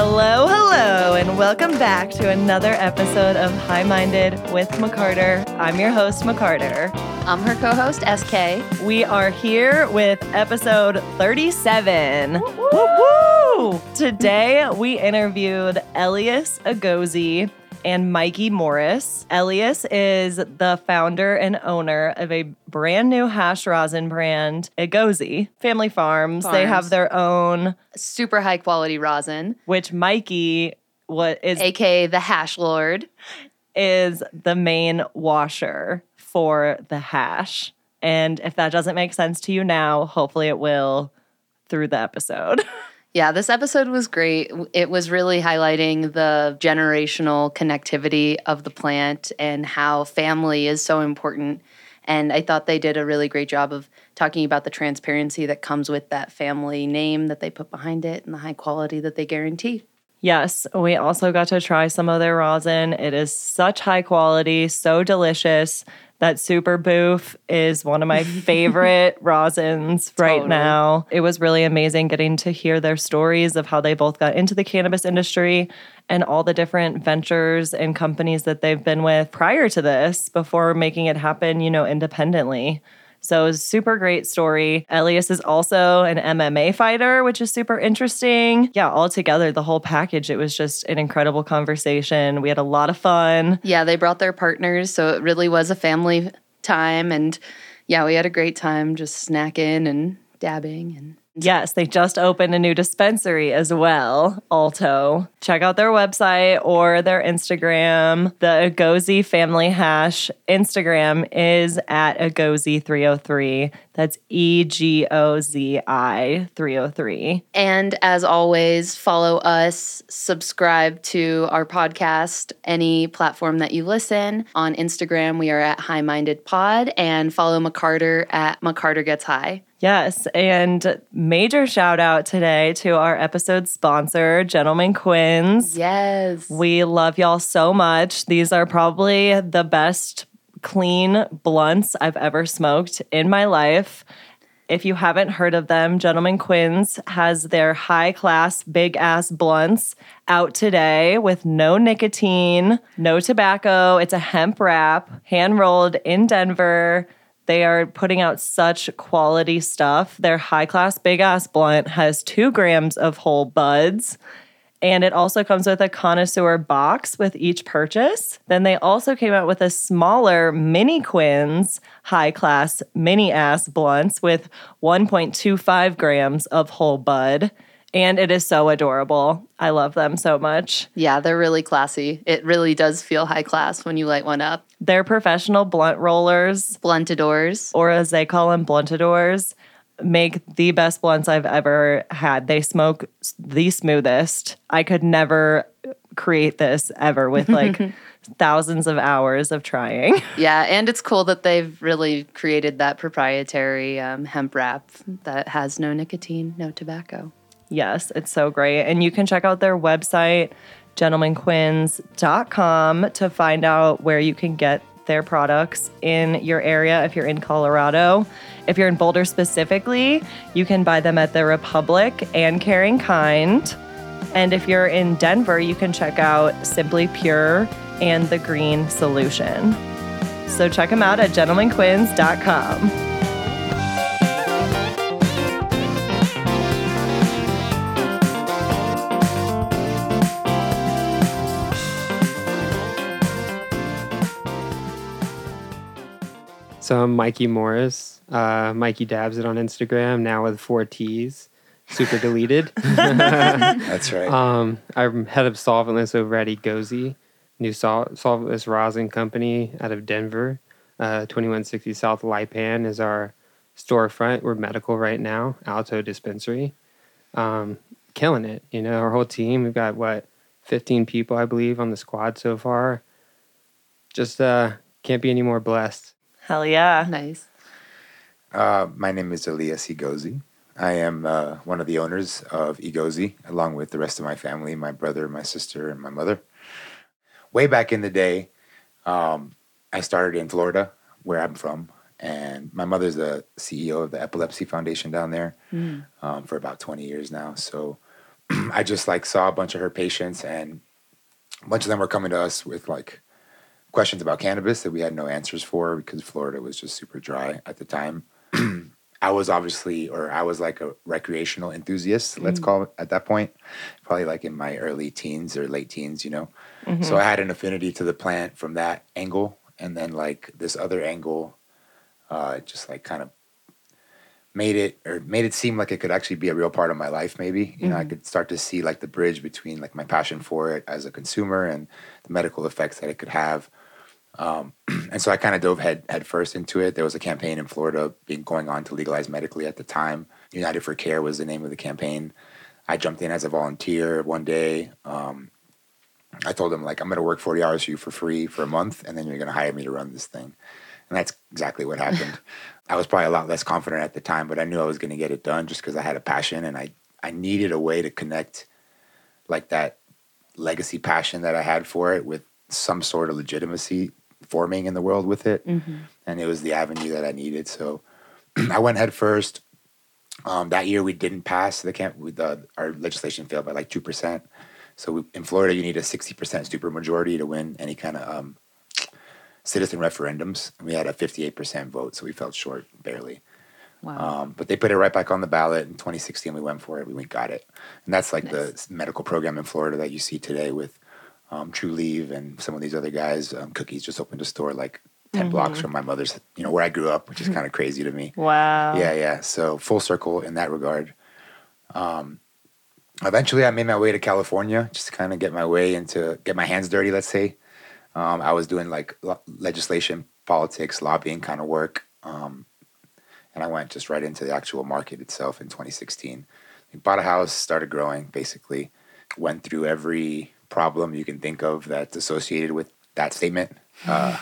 Hello, hello, and welcome back to another episode of High Minded with McCarter. I'm your host, McCarter. I'm her co host, SK. We are here with episode 37. Woo-woo! Today, we interviewed Elias Egozi and Mikey Morris. Elias is the founder and owner of a brand new hash rosin brand, Egozi Family Farms. They have their own, Super high quality rosin, which Mikey what is aka the Hash Lord. is the main washer for the hash. And if that doesn't make sense to you now, hopefully it will through the episode. Yeah, this episode was great. It was really highlighting the generational connectivity of the plant and how family is so important. And I thought they did a really great job of talking about the transparency that comes with that family name that they put behind it and the high quality that they guarantee. Yes, we also got to try some of their rosin. It is such high quality, so delicious. That Super Boof is one of my favorite rosins right Totally. now. It was really amazing getting to hear their stories of how they both got into the cannabis industry and all the different ventures and companies that they've been with prior to this before making it happen, you know, independently. So it was a super great story. Elias is also an MMA fighter, which is super interesting. Yeah, all together, the whole package, it was just an incredible conversation. We had a lot of fun. Yeah, they brought their partners, so it really was a family time. And yeah, we had a great time just snacking and dabbing and Yes, they just opened a new dispensary as well, Alto. Check out their website or their Instagram. The Egozi Family Hash Instagram is at Egozi303. That's E G O Z I 303. And as always, follow us, subscribe to our podcast, any platform that you listen. On Instagram, we are at High Minded Pod, and follow McCarter at McCarter Gets High. Yes, and major shout out today to our episode sponsor, Gentleman Quinns. Yes. We love y'all so much. These are probably the best clean blunts I've ever smoked in my life. If you haven't heard of them, Gentleman Quinns has their high class, big ass blunts out today with no nicotine, no tobacco. It's a hemp wrap, hand rolled in Denver. They are putting out such quality stuff. Their high class, big ass blunt has two grams of whole buds. And it also comes with a connoisseur box with each purchase. Then they also came out with a smaller mini Quinns high class mini ass blunts with 1.25 grams of whole bud. And it is so adorable. I love them so much. Yeah, they're really classy. It really does feel high class when you light one up. They're professional blunt rollers, Bluntadors. or as they call them, bluntadors, make the best blunts I've ever had. They smoke the smoothest. I could never create this ever with like thousands of hours of trying. Yeah, and it's cool that they've really created that proprietary um, hemp wrap that has no nicotine, no tobacco. Yes, it's so great. And you can check out their website, gentlemanquinns.com, to find out where you can get their products in your area if you're in Colorado. If you're in Boulder specifically, you can buy them at the Republic and Caring Kind. And if you're in Denver, you can check out Simply Pure and The Green Solution. So check them out at gentlemanquinns.com. So I'm Mikey Morris. Uh, Mikey dabs it on Instagram now with four T's. Super deleted. That's right. um, I'm head of solventless over at Egozi, new sol- solventless rosin company out of Denver. Uh, 2160 South Lipan is our storefront. We're medical right now, Alto Dispensary. Um, killing it. You know, our whole team, we've got what, 15 people, I believe, on the squad so far. Just uh, can't be any more blessed. Hell yeah. Nice. Uh, my name is Elias Egozi. I am uh, one of the owners of Egozi, along with the rest of my family, my brother, my sister, and my mother. Way back in the day, um, I started in Florida, where I'm from, and my mother's the CEO of the Epilepsy Foundation down there um, for about 20 years now. So I just like saw a bunch of her patients, and a bunch of them were coming to us with like questions about cannabis that we had no answers for because Florida was just super dry at the time. I was obviously, or I was like a recreational enthusiast, let's mm-hmm. call it at that point, probably like in my early teens or late teens, you know. Mm-hmm. So I had an affinity to the plant from that angle, and then like this other angle, uh, just like kind of made it or made it seem like it could actually be a real part of my life. Maybe you know I mm-hmm. could start to see like the bridge between like my passion for it as a consumer and the medical effects that it could have. Um, and so I kind of dove head head first into it. There was a campaign in Florida being going on to legalize medically at the time. United for Care was the name of the campaign. I jumped in as a volunteer one day. Um, I told them like I'm going to work 40 hours for you for free for a month, and then you're going to hire me to run this thing. And that's exactly what happened. I was probably a lot less confident at the time, but I knew I was going to get it done just because I had a passion and I I needed a way to connect like that legacy passion that I had for it with some sort of legitimacy forming in the world with it. And it was the avenue that I needed. So I went head first. Um, that year we didn't pass the camp. With the, our legislation failed by like two percent. So we, in Florida, you need a sixty percent supermajority to win any kind of um, citizen referendums. And we had a fifty-eight percent vote, so we fell short barely. Wow. Um, but they put it right back on the ballot in 2016. We went for it. We went got it, and that's like Nice. the medical program in Florida that you see today with um, Trulieve and some of these other guys. Um, Cookies just opened a store like 10 blocks from my mother's, you know, where I grew up, which is kind of crazy to me. Wow. Yeah, yeah. So full circle in that regard. Um, eventually, I made my way to California, just to kind of get my way into get my hands dirty. Let's say um, I was doing like lo- legislation, politics, lobbying kind of work, um, and I went just right into the actual market itself in 2016. Bought a house, started growing. Basically, went through every problem you can think of that's associated with that statement. Uh,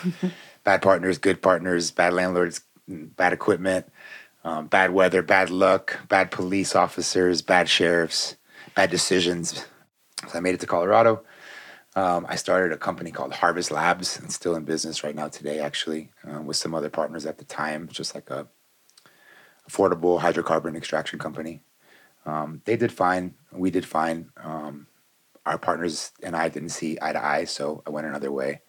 bad partners, good partners, bad landlords, bad equipment, um, bad weather, bad luck, bad police officers, bad sheriffs, bad decisions. So I made it to Colorado. Um, I started a company called Harvest Labs. and still in business right now today, actually, um, with some other partners at the time, just like a affordable hydrocarbon extraction company. Um, they did fine. We did fine. Um, our partners and I didn't see eye to eye, so I went another way.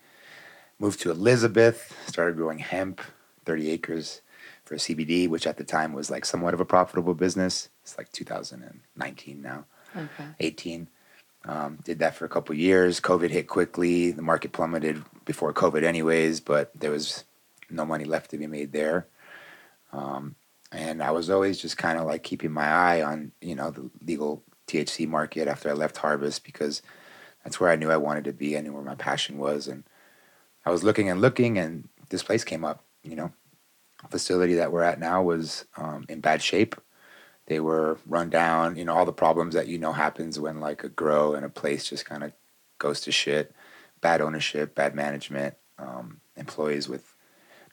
Moved to Elizabeth, started growing hemp, 30 acres for CBD, which at the time was like somewhat of a profitable business. It's like 2019 now, Okay. 18. Um, did that for a couple years. COVID hit quickly. The market plummeted before COVID, anyways, but there was no money left to be made there. Um, and I was always just kind of like keeping my eye on, you know, the legal THC market after I left Harvest because that's where I knew I wanted to be. I knew where my passion was. And I was looking and looking, and this place came up, you know. Facility that we're at now was um, in bad shape. They were run down, you know, all the problems that you know happens when like a grow and a place just kind of goes to shit. Bad ownership, bad management, um, employees with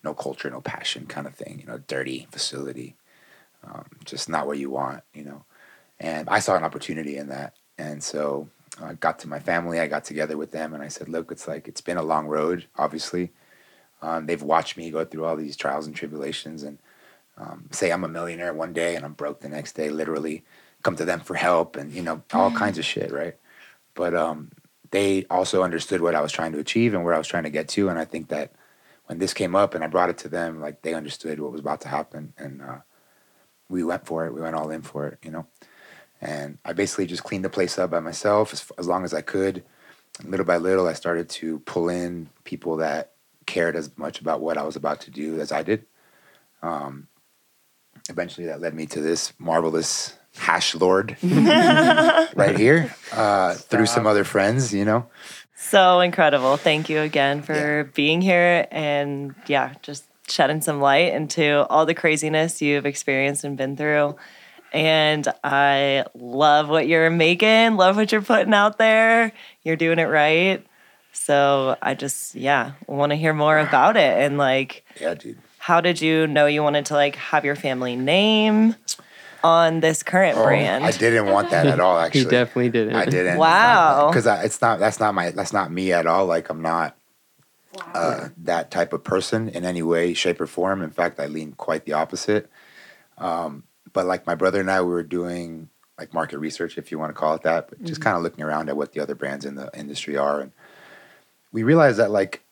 no culture, no passion kind of thing, you know, dirty facility. Um, just not what you want, you know. And I saw an opportunity in that. And so I got to my family, I got together with them, and I said, look, it's like, it's been a long road, obviously. Um, they've watched me go through all these trials and tribulations and um, say I'm a millionaire one day and I'm broke the next day, literally come to them for help and, you know, all kinds of shit, right? But um, they also understood what I was trying to achieve and where I was trying to get to. And I think that when this came up and I brought it to them, like they understood what was about to happen. And uh, we went for it. We went all in for it, you know? And I basically just cleaned the place up by myself as, as long as I could. And little by little, I started to pull in people that cared as much about what I was about to do as I did. Um, eventually, that led me to this marvelous hash lord right here uh, through some other friends, you know. So incredible. Thank you again for being here and yeah, just shedding some light into all the craziness you've experienced and been through. And I love what you're making, love what you're putting out there. You're doing it right. So I just, yeah, want to hear more about it. And like, Yeah, dude. how did you know you wanted to like have your family name on this current brand? Oh, I didn't want that at all. He Actually, definitely didn't. I didn't. Wow. Because it's not. That's not my. That's not me at all. Like I'm not uh, that type of person in any way, shape, or form. In fact, I lean quite the opposite. Um, but like my brother and I, we were doing like market research, if you want to call it that, but just kind of looking around at what the other brands in the industry are, and we realized that like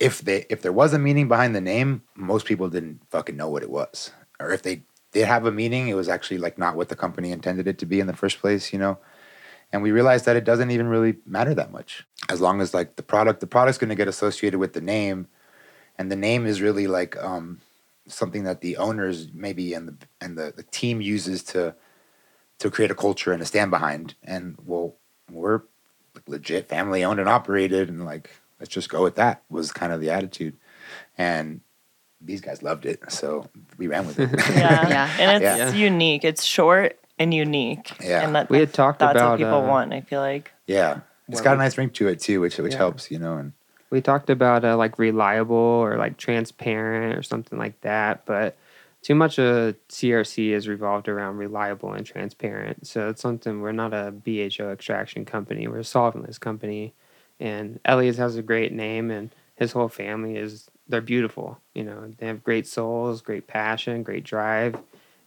if they if there was a meaning behind the name, most people didn't fucking know what it was, or if they did have a meaning, it was actually like not what the company intended it to be in the first place, you know. And we realized that it doesn't even really matter that much as long as like the product the product's going to get associated with the name, and the name is really like um, something that the owners maybe and the and the, the team uses to to create a culture and a stand behind. And well, we're legit family owned and operated, and like let's just go with that was kind of the attitude. And these guys loved it, so we ran with it. Yeah. Yeah. And it's Yeah. unique. It's short and unique. Yeah. And that, We had talked that's about what people uh, want, I feel like. yeah, it's got a nice ring to it too, which which Yeah. helps, you know. And We talked about uh, like reliable or like transparent or something like that, but too much of CRC is revolved around reliable and transparent. So it's something we're not a BHO extraction company; we're a solventless company. And Elias has a great name, and his whole family is they're beautiful. You know, they have great souls, great passion, great drive,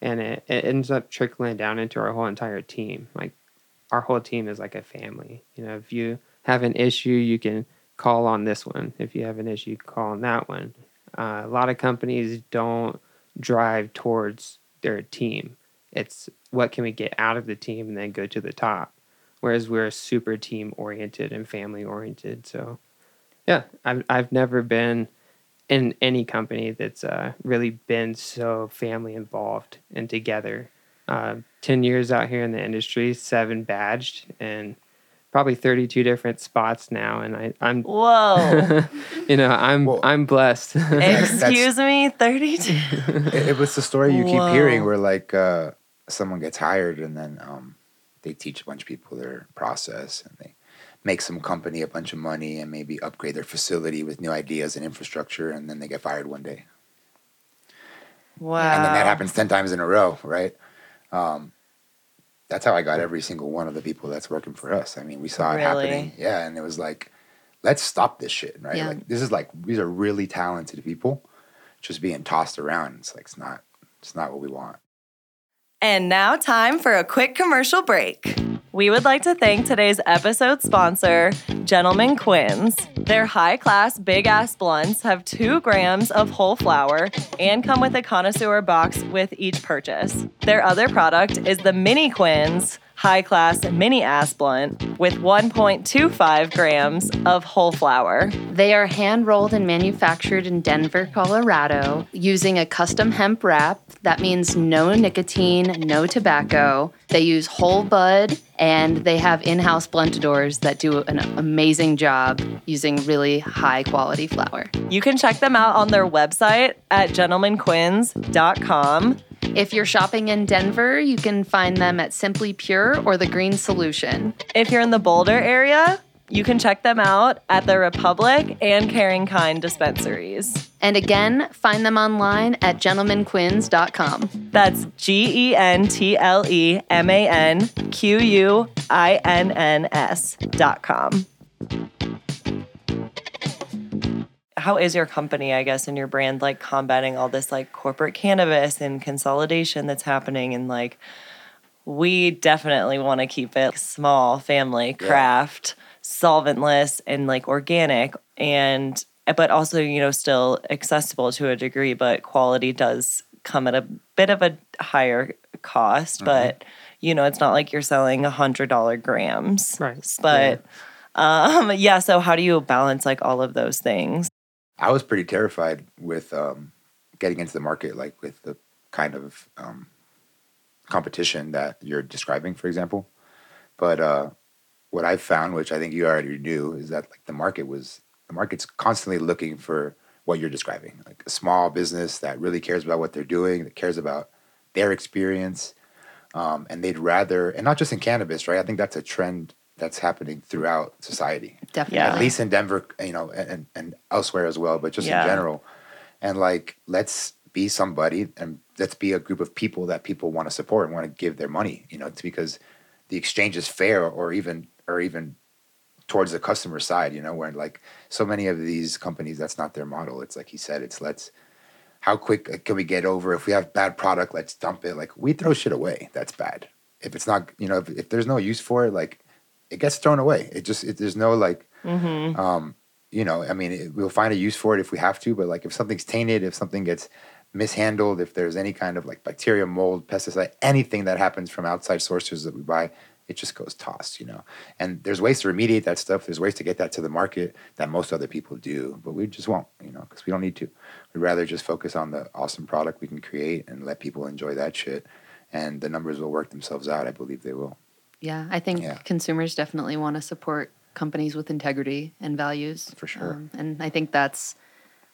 and it, it ends up trickling down into our whole entire team. Like our whole team is like a family. You know, if you have an issue, you can call on this one. If you have an issue, call on that one. Uh, a lot of companies don't drive towards their team. It's what can we get out of the team and then go to the top. Whereas we're super team oriented and family oriented. So, yeah, I've I've never been in any company that's uh, really been so family involved and together. Uh, Ten years out here in the industry, seven badged, and probably thirty-two different spots now. And I, I'm Whoa. you know, I'm Well- I'm blessed. Excuse me, 32. it, it was the story you keep hearing where like uh, someone gets hired and then um, they teach a bunch of people their process and they make some company a bunch of money and maybe upgrade their facility with new ideas and infrastructure and then they get fired one day Wow. and then that happens 10 times in a row right um, that's how i got every single one of the people that's working for us i mean we saw it Really? happening yeah and it was like let's stop this shit right Yeah. like this is like these are really talented people just being tossed around it's like it's not it's not what we want And now, time for a quick commercial break. We would like to thank today's episode sponsor, Gentleman Quinns. Their high class big ass blunts have two grams of whole flour and come with a connoisseur box with each purchase. Their other product is the Mini Quinns high class mini ass blunt with 1.25 grams of whole flour. They are hand rolled and manufactured in Denver, Colorado, using a custom hemp wrap. That means no nicotine, no tobacco. They use whole bud, and they have in house bluntadors that do an amazing job using really high quality flour. You can check them out on their website at gentlemanquinns.com. If you're shopping in Denver, you can find them at Simply Pure or The Green Solution. If you're in the Boulder area, you can check them out at the Republic and Caring Kind dispensaries. And again, find them online at gentlemanquinns.com. That's G E N T L E M A N Q U I N N S How is your company, I guess, and your brand like combating all this like corporate cannabis and consolidation that's happening? And like, we definitely want to keep it small, family, Yeah. craft, solventless, and like organic. And but also, you know, still accessible to a degree, but quality does come at a bit of a higher cost. But you know, it's not like you're selling a hundred dollar grams, Right. But um, yeah. So how do you balance like all of those things? I was pretty terrified with um, getting into the market, like with the kind of um, competition that you're describing, for example. But uh, what I found, which I think you already knew, is that like the market was the market's constantly looking for what you're describing, like a small business that really cares about what they're doing, that cares about their experience, um, and they'd rather, and not just in cannabis, right? I think that's a trend that's happening throughout society Definitely. Yeah. at least in Denver, you know, and, and elsewhere as well, but just Yeah. in general. And like, let's be somebody and let's be a group of people that people want to support and want to give their money, you know, it's because the exchange is fair or even, or even towards the customer side, you know, where like so many of these companies, that's not their model. It's like he said, it's let's, how quick can we get over? If we have bad product, let's dump it. Like we throw shit away. That's bad. if it's not, you know, if, if there's no use for it, like it gets thrown away. It just it, there's no like, Mm-hmm. um, you know, I mean, it, we'll find a use for it if we have to, but like if something's tainted, if something gets mishandled, if there's any kind of like bacteria, mold, pesticide, anything that happens from outside sources that we buy, it just goes tossed, you know. And there's ways to remediate that stuff. There's ways to get that to the market that most other people do, but we just won't, you know, because we don't need to. We'd rather just focus on the awesome product we can create and let people enjoy that shit. And the numbers will work themselves out. I believe they will. Yeah, I think Yeah. consumers definitely want to support companies with integrity and values. For sure. Um, and I think that's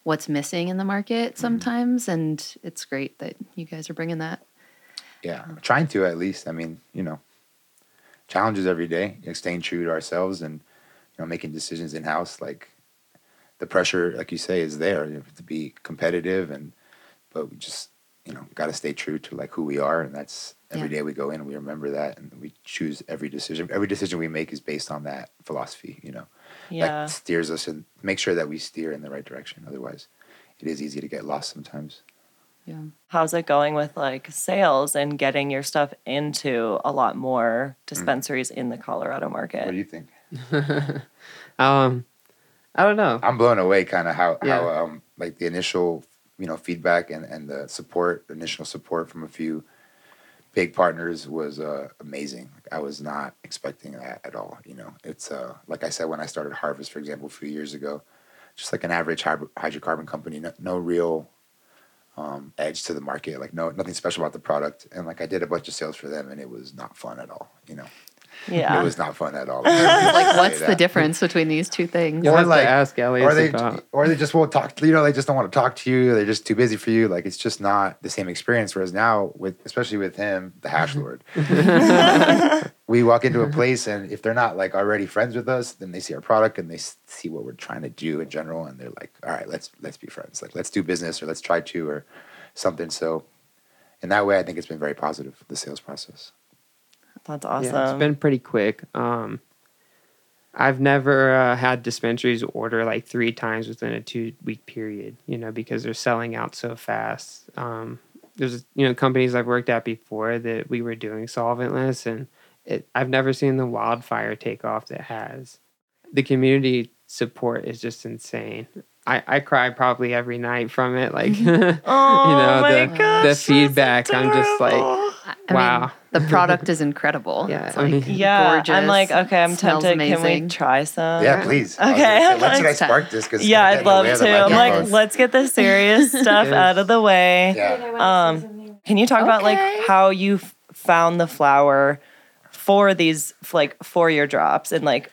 what's missing in the market Mm-hmm. sometimes. And it's great that you guys are bringing that. Yeah, trying to at least. I mean, you know, challenges every day, you know, staying true to ourselves and you know making decisions in house. Like the pressure, like you say, is there you have to be competitive, and but we just you know got to stay true to like who we are, and that's every Yeah. day we go in, we remember that, and we choose every decision. Every decision we make is based on that philosophy. You know, Yeah. that steers us and make sure that we steer in the right direction. Otherwise, it is easy to get lost sometimes. Yeah. How's it going with like sales and getting your stuff into a lot more dispensaries in the Colorado market? What do you think? Um, I don't know. I'm blown away kind of how, Yeah. how um like the initial you know feedback and, and the support initial support from a few big partners was uh, amazing. I was not expecting that at all. You know, it's uh like I said when I started Harvest, for example, a few years ago, just like an average hydrocarbon company, no, no real um, edge to the market, like no nothing special about the product. And like I did a bunch of sales for them, and it was not fun at all. You know, Yeah. it was not fun at all. Like, what's the difference between these two things? You'll Or have like- to ask Elliot or they about. or they just won't talk. You know, they just don't want to talk to you. They're just too busy for you. Like it's just not the same experience. Whereas now, with especially with him, the hash lord, we walk into a place and if they're not like already friends with us, then they see our product and they see what we're trying to do in general, and they're like, all right, let's let's be friends. Like let's do business or let's try to or something. So in that way, I think it's been very positive the sales process. That's awesome. Yeah, it's been pretty quick. Um, I've never uh, had dispensaries order like three times within a two week period, you know, because they're selling out so fast. Um, there's, you know, companies I've worked at before that we were doing solventless, and it, I've never seen the wildfire take off that has. The community support is just insane. I, I cry probably every night from it. Like, you know, Oh the, gosh, the feedback, I'm just like, adorable. I mean, Wow. The product is incredible. Yeah, It's like yeah. gorgeous. I'm like, okay, I'm Smells tempted. Can amazing. we try some? yeah, please. I was Okay. gonna say, When should I Next spark this? Because Yeah, I'd love to. I'm like, microphones. let's get the serious stuff out of the way. yeah. Um, Can you talk about like how you found the flower for these like for your drops and like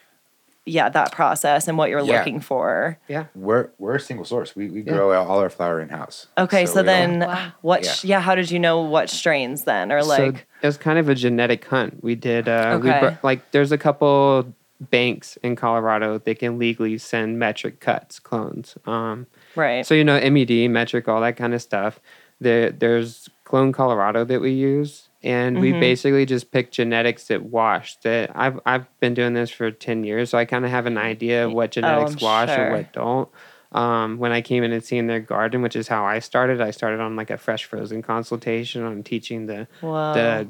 yeah that process and what you're Yeah. looking for? yeah. We're we're a single source. We we Yeah. grow all our flower in house. Okay, so, we don't- then Wow. what? Yeah. sh- Yeah. how did you know what strains then, or so like? it was kind of a genetic hunt. We did uh we Okay. br- like there's a couple banks in Colorado they can legally send METRC cuts clones. Um right. so you know MED, METRC, all that kind of stuff. There there's Clone Colorado that we use and we Mhm. basically just pick genetics that wash. That I've I've been doing this for 10 years so I kind of have an idea of what genetics Oh, wash sure. and what don't. Um, when I came in and seen their garden, which is how I started, I started on like a fresh frozen consultation on teaching the Whoa. the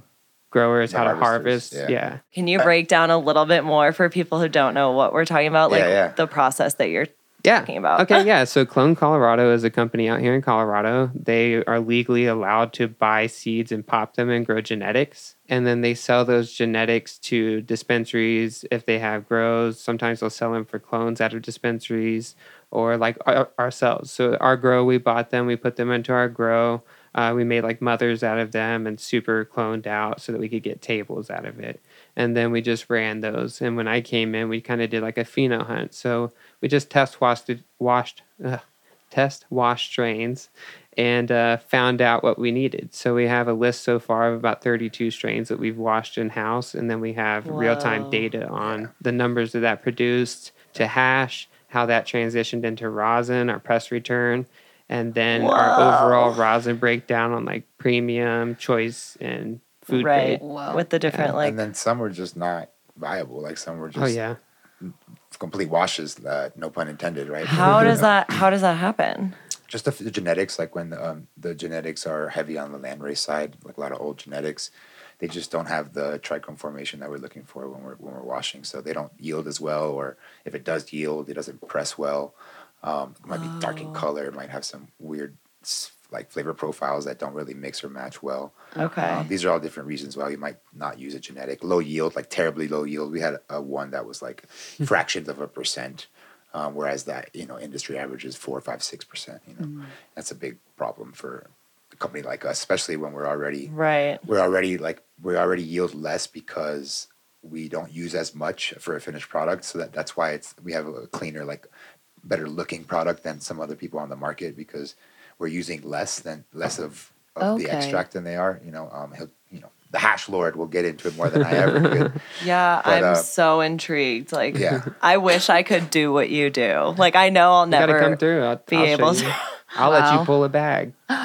growers The how to harvest. yeah. Yeah. Can you break down a little bit more for people who don't know what we're talking about, like Yeah, yeah. the process that you're Yeah. talking about? Okay, yeah. So Clone Colorado is a company out here in Colorado. They are legally allowed to buy seeds and pop them and grow genetics. And then they sell those genetics to dispensaries if they have grows. Sometimes they'll sell them for clones out of dispensaries or like our, ourselves. So our grow, we bought them, we put them into our grow. Uh, we made like mothers out of them and super cloned out so that we could get tables out of it. And then we just ran those. And when I came in, we kind of did like a pheno hunt. So we just test washed, washed, ugh, test washed strains and uh, found out what we needed. So we have a list so far of about 32 strains that we've washed in house, and then we have real time data on the numbers that that produced to hash, how that transitioned into rosin, our press return, and then our overall rosin breakdown on like premium, choice, and food right. grade. Whoa. With the different like and then some were just not viable. Like some were just Oh yeah. complete washes. Uh, no pun intended, right? how does know, that how does that happen? Just the, the genetics, like when um, the genetics are heavy on the landrace side, like a lot of old genetics, they just don't have the trichome formation that we're looking for when we're when we're washing. So they don't yield as well, or if it does yield, it doesn't press well. Um, it might be dark in Oh. color. It might have some weird s- like flavor profiles that don't really mix or match well. Okay. Um, these are all different reasons why you might not use a genetic low yield, like terribly low yield. We had a one that was like fractions of a percent, um, whereas that you know industry average is four, five, six percent. You know, that's a big problem for a company like us, especially when we're already right. we're already like we already yield less because we don't use as much for a finished product. So that that's why it's we have a cleaner, like better looking product than some other people on the market because we're using less than less of, of the extract than they are. You know, um, he'll, you know, the hash lord will get into it more than I ever could. Yeah, But, I'm uh, so intrigued. Like, Yeah. I wish I could do what you do. Like, I know I'll You gotta never come through. I'll, be I'll able to. I'll let you pull a bag. All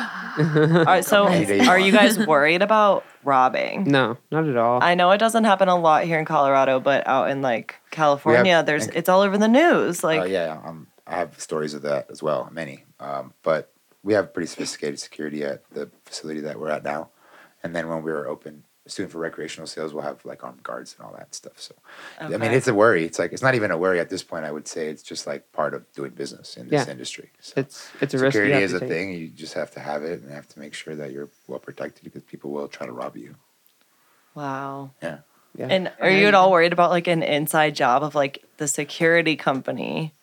right, so Any day you are you guys worried about robbing? No, not at all. I know it doesn't happen a lot here in Colorado, but out in like California, there's and- it's all over the news. Like, oh yeah, um, I have stories of that as well, many. Um, but we have pretty sophisticated security at the facility that we're at now, and then when we're open soon for recreational sales, we'll have like armed guards and all that stuff. So I mean, it's a worry. It's like it's not even a worry at this point. I would say it's just like part of doing business in this Yeah. industry. So it's it's a risk. security have is a take. thing. You just have to have it, and have to make sure that you're well protected because people will try to rob you. wow. Yeah. Yeah. And are you at all worried about like an inside job of like the security company?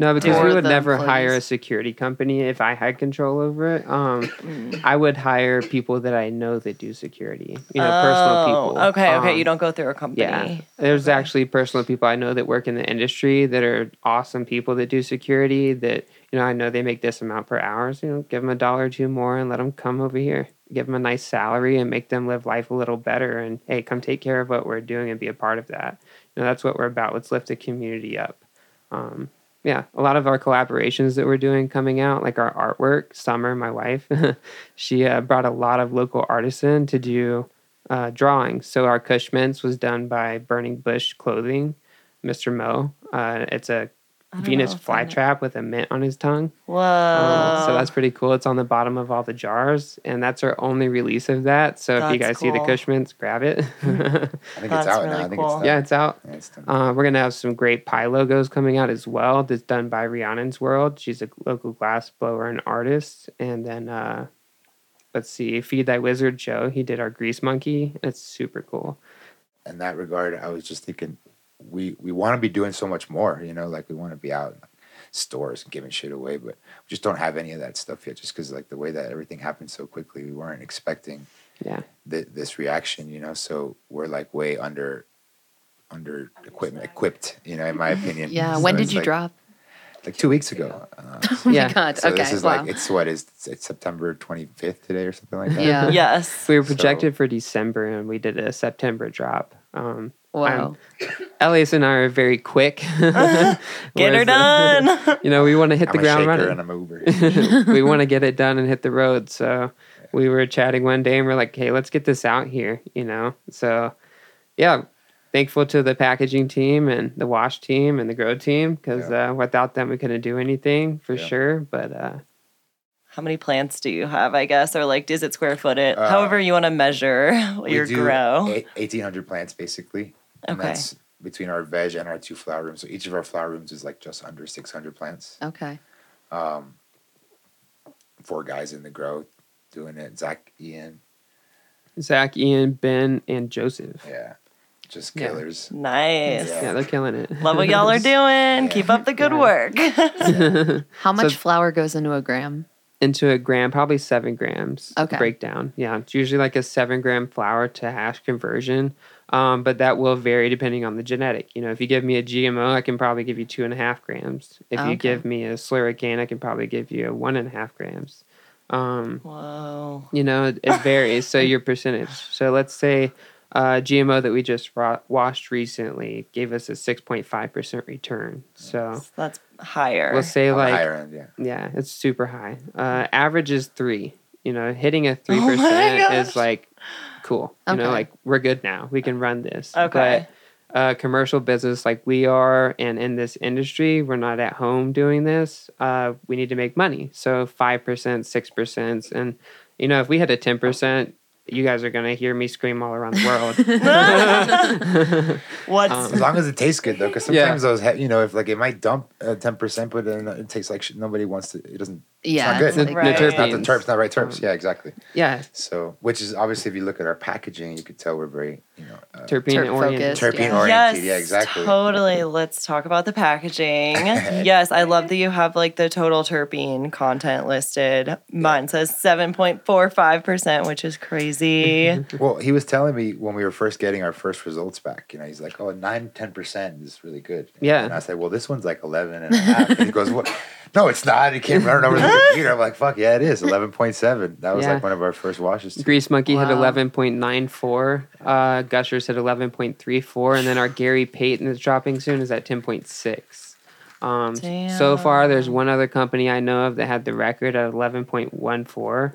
No, because we would never hire a security company if I had control over it. Um, Mm. I would hire people that I know that do security. You know, personal people. Oh, Okay, okay. Um, You don't go through a company. Yeah, there's Okay. actually personal people I know that work in the industry that are awesome people that do security. That you know, I know they make this amount per hour. So, you know, give them a dollar or two more and let them come over here. Give them a nice salary and make them live life a little better. And hey, come take care of what we're doing and be a part of that. You know, that's what we're about. Let's lift the community up. Um, yeah, a lot of our collaborations that we're doing coming out, like our artwork. Summer, my wife, she uh, brought a lot of local artists in to do uh, drawings. So our Kush Mints was done by Burning Bush Clothing, Mr. Mo. Uh, it's a Venus know if I know. flytrap with a mint on his tongue. Whoa. Um, so that's pretty cool. It's on the bottom of all the jars, and that's our only release of that. So if you That's guys see the cool. Kush Mints, grab it. I think That's it's out really now. I think cool. it's done. yeah, it's out. Yeah, it's done. Uh, we're gonna have some great pie logos coming out as well. That's done by Rhiannon's World. She's a local glass blower and artist. And then uh, let's see, Feed Thy Wizard Joe. He did our grease monkey. It's super cool. in that regard, I was just thinking we we want to be doing so much more. You know, like we want to be out in stores and giving shit away, but we just don't have any of that stuff yet. Just because like the way that everything happened so quickly, we weren't expecting Yeah. th- this reaction. You know, so we're like way under under equipment equipped. You know, in my opinion. Yeah. So when did you like, drop? Like two weeks ago. Uh, Oh Yeah. my God. so okay. this is wow. like it's what is it's, it's September twenty fifth today or something like that. Yeah. yes. We were So- projected for December and we did a September drop. Um, wow. Elias and I are very quick. Get her Whereas, uh, done. You know, we want to hit I'm the a ground running. and I'm Uber. we want to get it done and hit the road. So we were chatting one day and we're like, hey, let's get this out here, you know? So yeah, thankful to the packaging team and the wash team and the grow team because uh, without them, we couldn't do anything for Yeah. sure. But uh, How many plants do you have, I guess? Or like, is it square footed? Uh, However, you want to measure your grow. 1,800 plants basically. And Okay. that's between our veg and our two flower rooms. So each of our flower rooms is like just under 600 plants. okay. Um, four guys in the grow doing it. Zach, Ian, Zach, Ian, Ben, and Joseph. yeah, just Yeah. killers. Nice. Yeah. Yeah, they're killing it. Love what y'all are doing. Keep up the good Yeah. work. How much So- flour goes into a gram? into a gram, probably seven grams Okay. breakdown. Yeah, it's usually like a seven gram flour to hash conversion, um, but that will vary depending on the genetic. You know, if you give me a GMO, I can probably give you two and a half grams. If Okay. you give me a slurricane, I can probably give you one and a half grams. Um, Whoa. you know, it, it varies. so your percentage. So let's say uh, GMO that we just ro- washed recently gave us a six point five percent return. So That's higher. we'll say On like higher end, yeah. yeah, it's super high. Uh, average is three. You know, hitting a three Oh my percent gosh. is like cool. You know, like we're good now. We can run this. Okay. But uh, commercial business like we are, and in this industry, we're not at home doing this. Uh, we need to make money. So five percent, six percent, and you know, if we had a ten percent you guys are gonna hear me scream all around the world. What's Um, As long as it tastes good though, because Yeah. sometimes those, he- you know, if like it might dump ten percent, but then it tastes like shit. Nobody wants to. It doesn't. Yeah, it's not it's good. Right. the It's not the terpenes. terps, not right terps. Yeah, exactly. Yeah, So, which is obviously, if you look at our packaging, you could tell we're very, you know, uh, terpene Terp oriented. terpene Yeah. oriented. Yes, Yeah, exactly. Totally. Let's talk about the packaging. yes, I love that you have like the total terpene content listed. Mine says 7.45%, which is crazy. Well, he was telling me when we were first getting our first results back, you know, he's like, oh, 9, 10% is really good. Yeah. And I said, well, this one's like 11 and a half. And he goes, what? No, it's not. He came running over the computer. I'm like, fuck, yeah, it is 11.7. That was Yeah. like one of our first washes. too. Grease Monkey hit Wow. 11.94. Uh, Gushers had 11.34. And then our Gary Payton is dropping soon is at 10.6. Um, so far, there's one other company I know of that had the record at 11.14.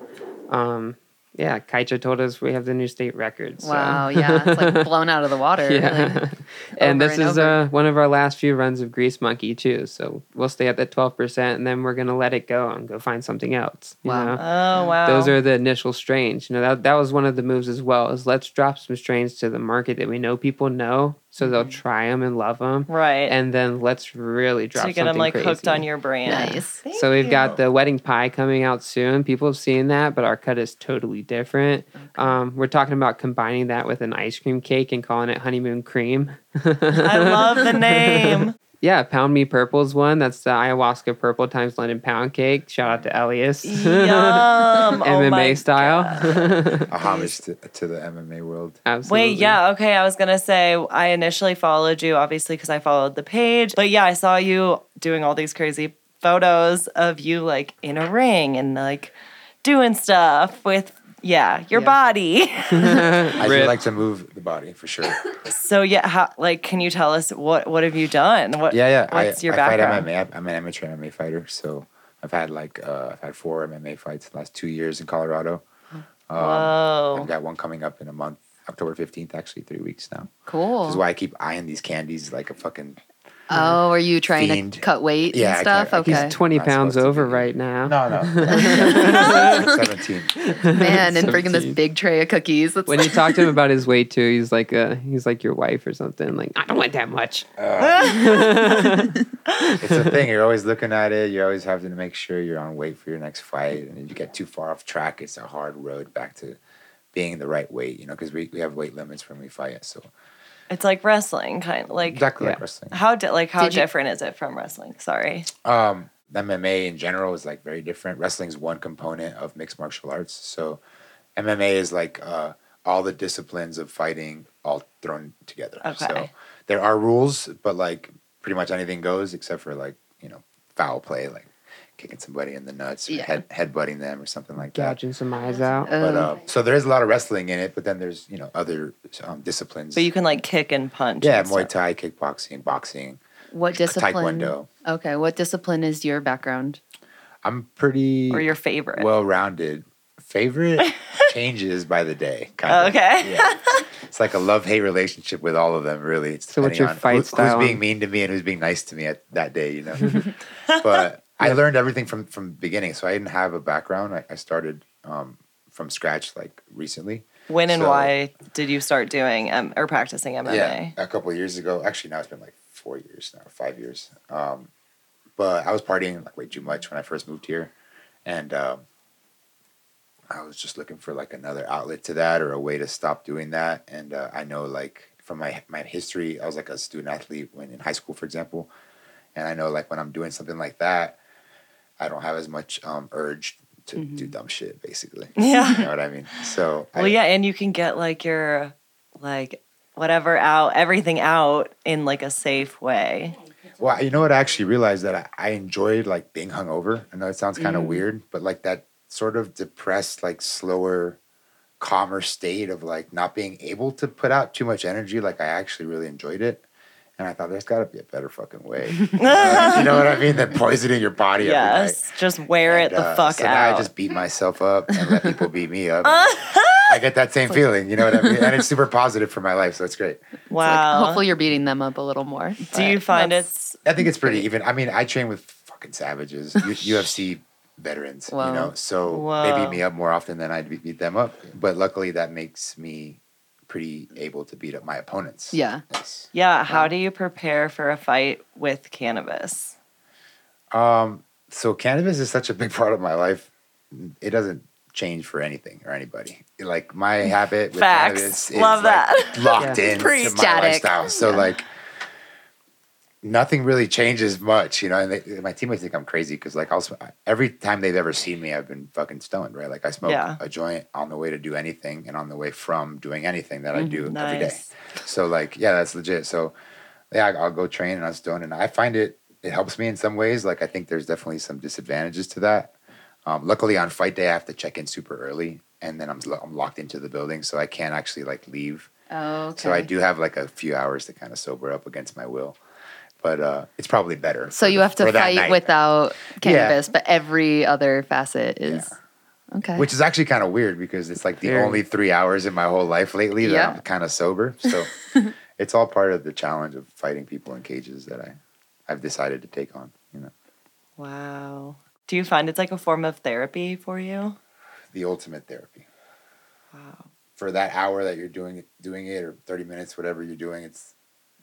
Um, yeah, Kaycha told us we have the new state record. so- Wow, yeah, it's like blown out of the water. Yeah. and this and is uh, one of our last few runs of Grease Monkey, too. So we'll stay at that 12%, and then we're going to let it go and go find something else. you Wow. know? Oh, wow. Those are the initial strains. You know, that, that was one of the moves as well, is let's drop some strains to the market that we know people know, so they'll try them and love them. right. And then let's really drop to get them like crazy. hooked on your brand. Nice. Thank So we've got the wedding pie coming out soon. People have seen that, but our cut is totally different. Um, we're talking about combining that with an ice cream cake and calling it honeymoon cream. I love the name. Yeah, Pound Me Purple's one. That's the ayahuasca purple times London pound cake. Shout out to Elias. Yum. Oh MMA my style. A homage to, to the MMA world. Absolutely. Wait, yeah, okay. I was gonna say I initially followed you, obviously, because I followed the page. But yeah, I saw you doing all these crazy photos of you like in a ring and like doing stuff with yeah your Yeah. body. I do Rip. like to move the body for sure. so yeah, how, like, can you tell us what what have you done? What Yeah, yeah. What's I, your I background? fight MMA. I'm an amateur MMA fighter, so I've had like uh, I've had four MMA fights the last two years in Colorado. Um, Whoa. I've got one coming up in a month, October fifteenth, actually three weeks now. Cool. This is why I keep eyeing these candies like a fucking oh, are you trying Fiend. to cut weight Yeah, and stuff? can't- I He's 20 pounds over right now. no, no, seventeen. Man, and bringing this big tray of cookies. That's When you talk to him about his weight too, he's like uh he's like your wife or something. Like, I don't want that much. It's a thing. You're always looking at it. You're always having to make sure you're on weight for your next fight. And if you get too far off track, it's a hard road back to being the right weight. You know, because we, we have weight limits when we fight. So It's like wrestling, kind of like exactly like wrestling. how di- like how Did you- different is it from wrestling? Sorry. Um, MMA in general is like very different. Wrestling is one component of mixed martial arts. So MMA is like uh, all the disciplines of fighting all thrown together. So Okay. there are rules, but like pretty much anything goes except for like you know foul play, like kicking somebody in the nuts, or Yeah. head headbutting them, or something like that. Gouging some eyes out. But uh, so there is a lot of wrestling in it, but then there's you know other um, disciplines. But you can like kick and punch. yeah, and Muay stuff. Thai, kickboxing, boxing, what discipline? Taekwondo. Okay, what discipline is your background? I'm pretty or your favorite. well rounded. Favorite changes by the day. Kind Okay. Yeah. It's like a love hate relationship with all of them. Really. It's So what's depending your on fight who- style? Who's being mean to me and who's being nice to me at that day. You know. but I learned everything from from the beginning, so I didn't have a background. I, I started um, from scratch like recently. when and so- why did you start doing um, or practicing MMA? Yeah, a couple of years ago. Actually, now it's been like four years now, five years. Um, but I was partying like way too much when I first moved here, and um, I was just looking for like another outlet to that or a way to stop doing that. And uh, I know like from my my history, I was like a student athlete when in high school, for example, and I know like when I'm doing something like that, I don't have as much um, urge to do dumb shit, basically. Yeah. you know what I mean. So Well, I, yeah, and you can get like your like whatever out, everything out in like a safe way. Well, you know what? I actually realized that I, I enjoyed like being hungover. I know it sounds kind of weird, but like that sort of depressed, like slower, calmer state of like not being able to put out too much energy. Like I actually really enjoyed it. And I thought there's got to be a better fucking way. you know what I mean? Than poisoning your body every night. Yes, just wear it the uh, fuck so now out. I just beat myself up and let people beat me up. I get that same feeling, you know what I mean? And it's super positive for my life, so it's great. wow. Like, hopefully, you're beating them up a little more. Do you find it's I think it's pretty even. I mean, I train with fucking savages. U- UFC veterans, Wow. you know. So they beat me up more often than I would beat them up. But luckily, that makes me pretty able to beat up my opponents. Yeah. Yes. Yeah. How do you prepare for a fight with cannabis? Um, so cannabis is such a big part of my life. It doesn't change for anything or anybody. Like my habit with Facts. cannabis is Love like that. locked Yeah. in Preach. to my Static. lifestyle. So like nothing really changes much, you know. And they, my teammates think I'm crazy because like I'll every time they've ever seen me, I've been fucking stoned, right? Like I smoke Yeah. a joint on the way to do anything and on the way from doing anything that I do every day. Nice. So like, yeah, that's legit. So yeah, I'll go train and I'm stoned, and I find it it helps me in some ways. Like I think there's definitely some disadvantages to that. Um, luckily, on fight day, I have to check in super early, and then I'm I'm locked into the building, so I can't actually like leave. Oh, okay. So I do have like a few hours to kind of sober up against my will, but uh, it's probably better. So you have to fight night. without Yeah. cannabis, but every other facet is okay. which is actually kind of weird because it's like the Very. only three hours in my whole life lately that Yeah. I'm kind of sober. So it's all part of the challenge of fighting people in cages that I I've decided to take on. You know, Wow. Do you find it's like a form of therapy for you? the ultimate therapy. Wow. for that hour that you're doing doing it, or thirty minutes, whatever you're doing, it's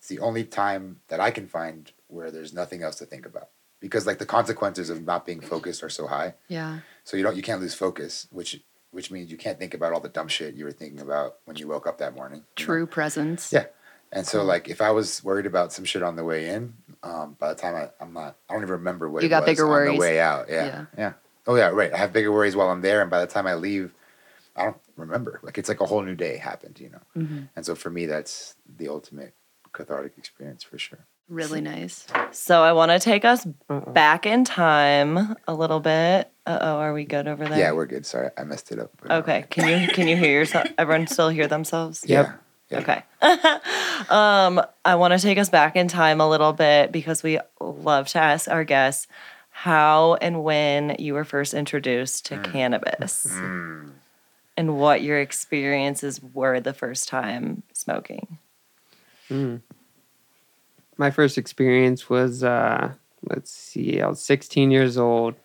it's the only time that I can find where there's nothing else to think about because like the consequences of not being focused are so high. yeah. So you don't you can't lose focus, which which means you can't think about all the dumb shit you were thinking about when you woke up that morning. you know? True presence. Yeah. And so like if I was worried about some shit on the way in, um, by the time I, I'm not I don't even remember what You it got was bigger on worries. the way out. Yeah. Yeah. yeah. Oh yeah, right. I have bigger worries while I'm there and by the time I leave, I don't remember. Like it's like a whole new day happened, you know. Mhm. And so for me that's the ultimate cathartic experience for sure. Really nice. So I want to take us Uh-oh. back in time a little bit. Uh oh, are we good over there? Yeah, we're good. Sorry, I messed it up. but- Okay. Can you can you hear yourself? Everyone still hear themselves? Yeah. yeah. Okay. um, I want to take us back in time a little bit because we love to ask our guests how and when you were first introduced to cannabis Mm. and what your experiences were the first time smoking. Mm. My first experience was, uh, let's see, I was 16 years old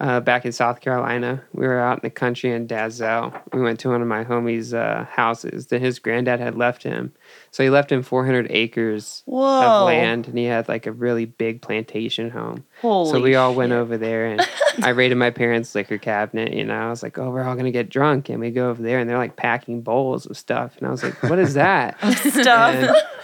uh, back in South Carolina. We were out in the country in Dalzell. We went to one of my homies' uh, houses that his granddad had left him. So he left him 400 acres Whoa. of land and he had like a really big plantation home. Holy so we all went over there and I raided my parents' liquor cabinet. You know, I was like, oh, we're all going to get drunk. And we go over there and they're like packing bowls of stuff. And I was like, what is that? stuff.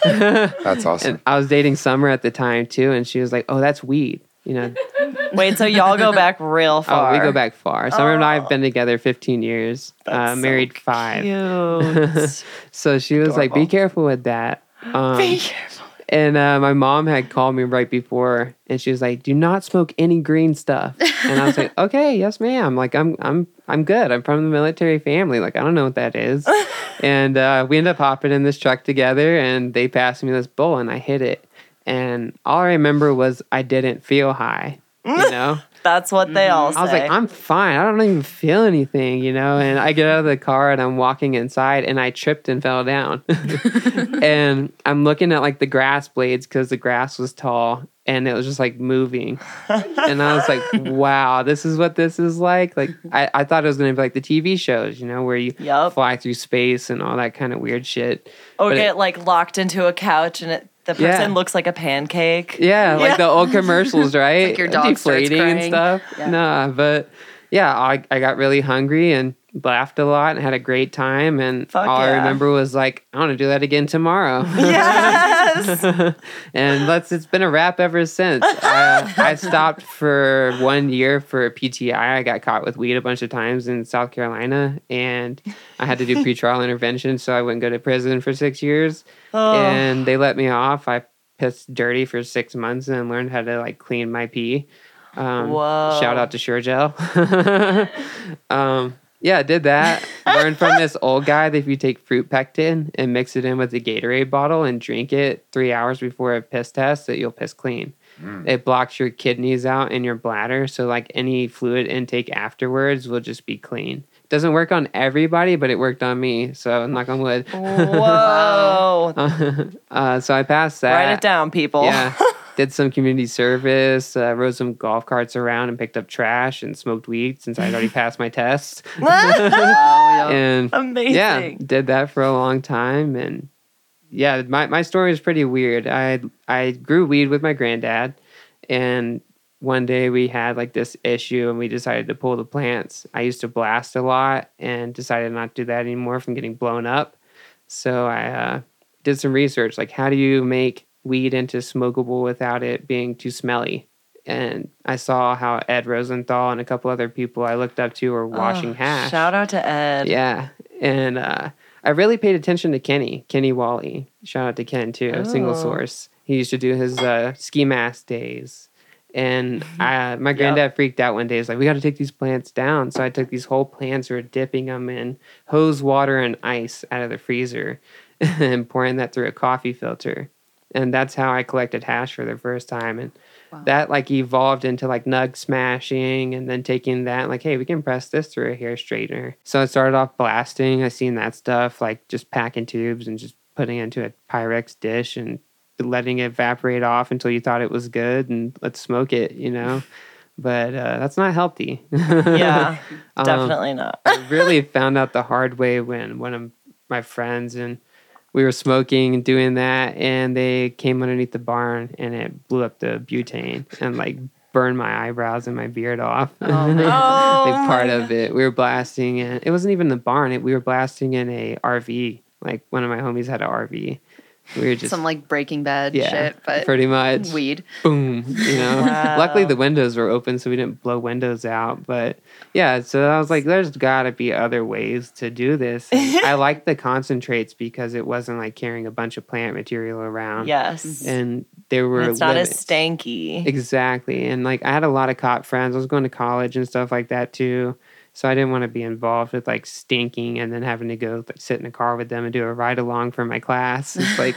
And- That's awesome. and I was dating Summer at the time too, and she was like, "Oh, that's weed." You know, Wait, so y'all go back real far. oh, we go back far. Summer and I have been together 15 years, uh, That's so married five. Cute. So she was like, "Be careful with that." Um, Be careful. and uh, my mom had called me right before, and she was like, "Do not smoke any green stuff." And I was like, "Okay, yes, ma'am." Like, I'm, I'm, I'm good. I'm from the military family. Like, I don't know what that is. and uh, we ended up hopping in this truck together, and they passed me this bowl, and I hit it. And all I remember was I didn't feel high. You know, That's what they all say. Mm-hmm. I was like, I'm fine. I don't even feel anything, you know. And I get out of the car and I'm walking inside and I tripped and fell down. and I'm looking at like the grass blades because the grass was tall and it was just like moving. and I was like, wow, this is what this is like. Like, I, I thought it was going to be like the TV shows, you know, where you Yup. fly through space and all that kind of weird shit. or but it- get like locked into a couch and it, the person Yeah. looks like a pancake. Yeah, like the old commercials, right? like your dog starts deflating and stuff. Yeah. Nah, but yeah, I, I got really hungry and laughed a lot and had a great time. And Fuck all I remember was like, I want to do that again tomorrow. Yes. and that's it's been a wrap ever since. I, I stopped for one year for a PTI. I got caught with weed a bunch of times in South Carolina, and I had to do pretrial intervention, so I wouldn't go to prison for six years Oh. and they let me off. I pissed dirty for six months and learned how to like clean my pee. Um, Whoa. Shout out to Sure-Jell. um, yeah, did that. Learned from this old guy that if you take fruit pectin and mix it in with a Gatorade bottle and drink it three hours before a piss test, that you'll piss clean. Mm. It blocks your kidneys out and your bladder, so like any fluid intake afterwards will just be clean. Doesn't work on everybody, but it worked on me. So knock on wood. Whoa. uh, so I passed that. Write it down, people. Yeah. did some community service, uh, rode some golf carts around and picked up trash and smoked weed since I'd already passed my test. Wow, and Amazing. yeah, did that for a long time. And yeah, my, my story is pretty weird. I I grew weed with my granddad, and one day we had like this issue and we decided to pull the plants. I used to blast a lot and decided not to do that anymore from getting blown up. So I uh, did some research like how do you make weed into smokable without it being too smelly? And I saw how Ed Rosenthal and a couple other people I looked up to were washing Oh, hash. Shout out to Ed. Yeah. And uh, I really paid attention to Kenny, Kenny Wally. Shout out to Ken too, of Single Oh. Source. He used to do his uh, ski mask days. And I, my granddad freaked out one day. He's like, we got to take these plants down. So I took these whole plants, we were dipping them in hose water and ice out of the freezer and pouring that through a coffee filter. And that's how I collected hash for the first time. And Wow. that like evolved into like nug smashing and then taking that like hey we can press this through a hair straightener so it started off blasting i seen that stuff like just packing tubes and just putting it into a pyrex dish and letting it evaporate off until you thought it was good and let's smoke it you know but uh, that's not healthy Yeah, Um, definitely not. I really found out the hard way when one of my friends and we were smoking and doing that and they came underneath the barn and it blew up the butane and like burned my eyebrows and my beard off. Oh. Oh, like part of it. We were blasting and it wasn't even the barn. It, we were blasting in a RV. Like one of my homies had an RV. We were just Some like Breaking Bad yeah, shit, but pretty much weed. boom you know Wow. luckily the windows were open so we didn't blow windows out but yeah so i was like there's gotta be other ways to do this i liked the concentrates because it wasn't like carrying a bunch of plant material around Yes. and there were And it's not as stanky. exactly and like i had a lot of cop friends i was going to college and stuff like that too so i didn't want to be involved with like stinking and then having to go like sit in a car with them and do a ride along for my class it's like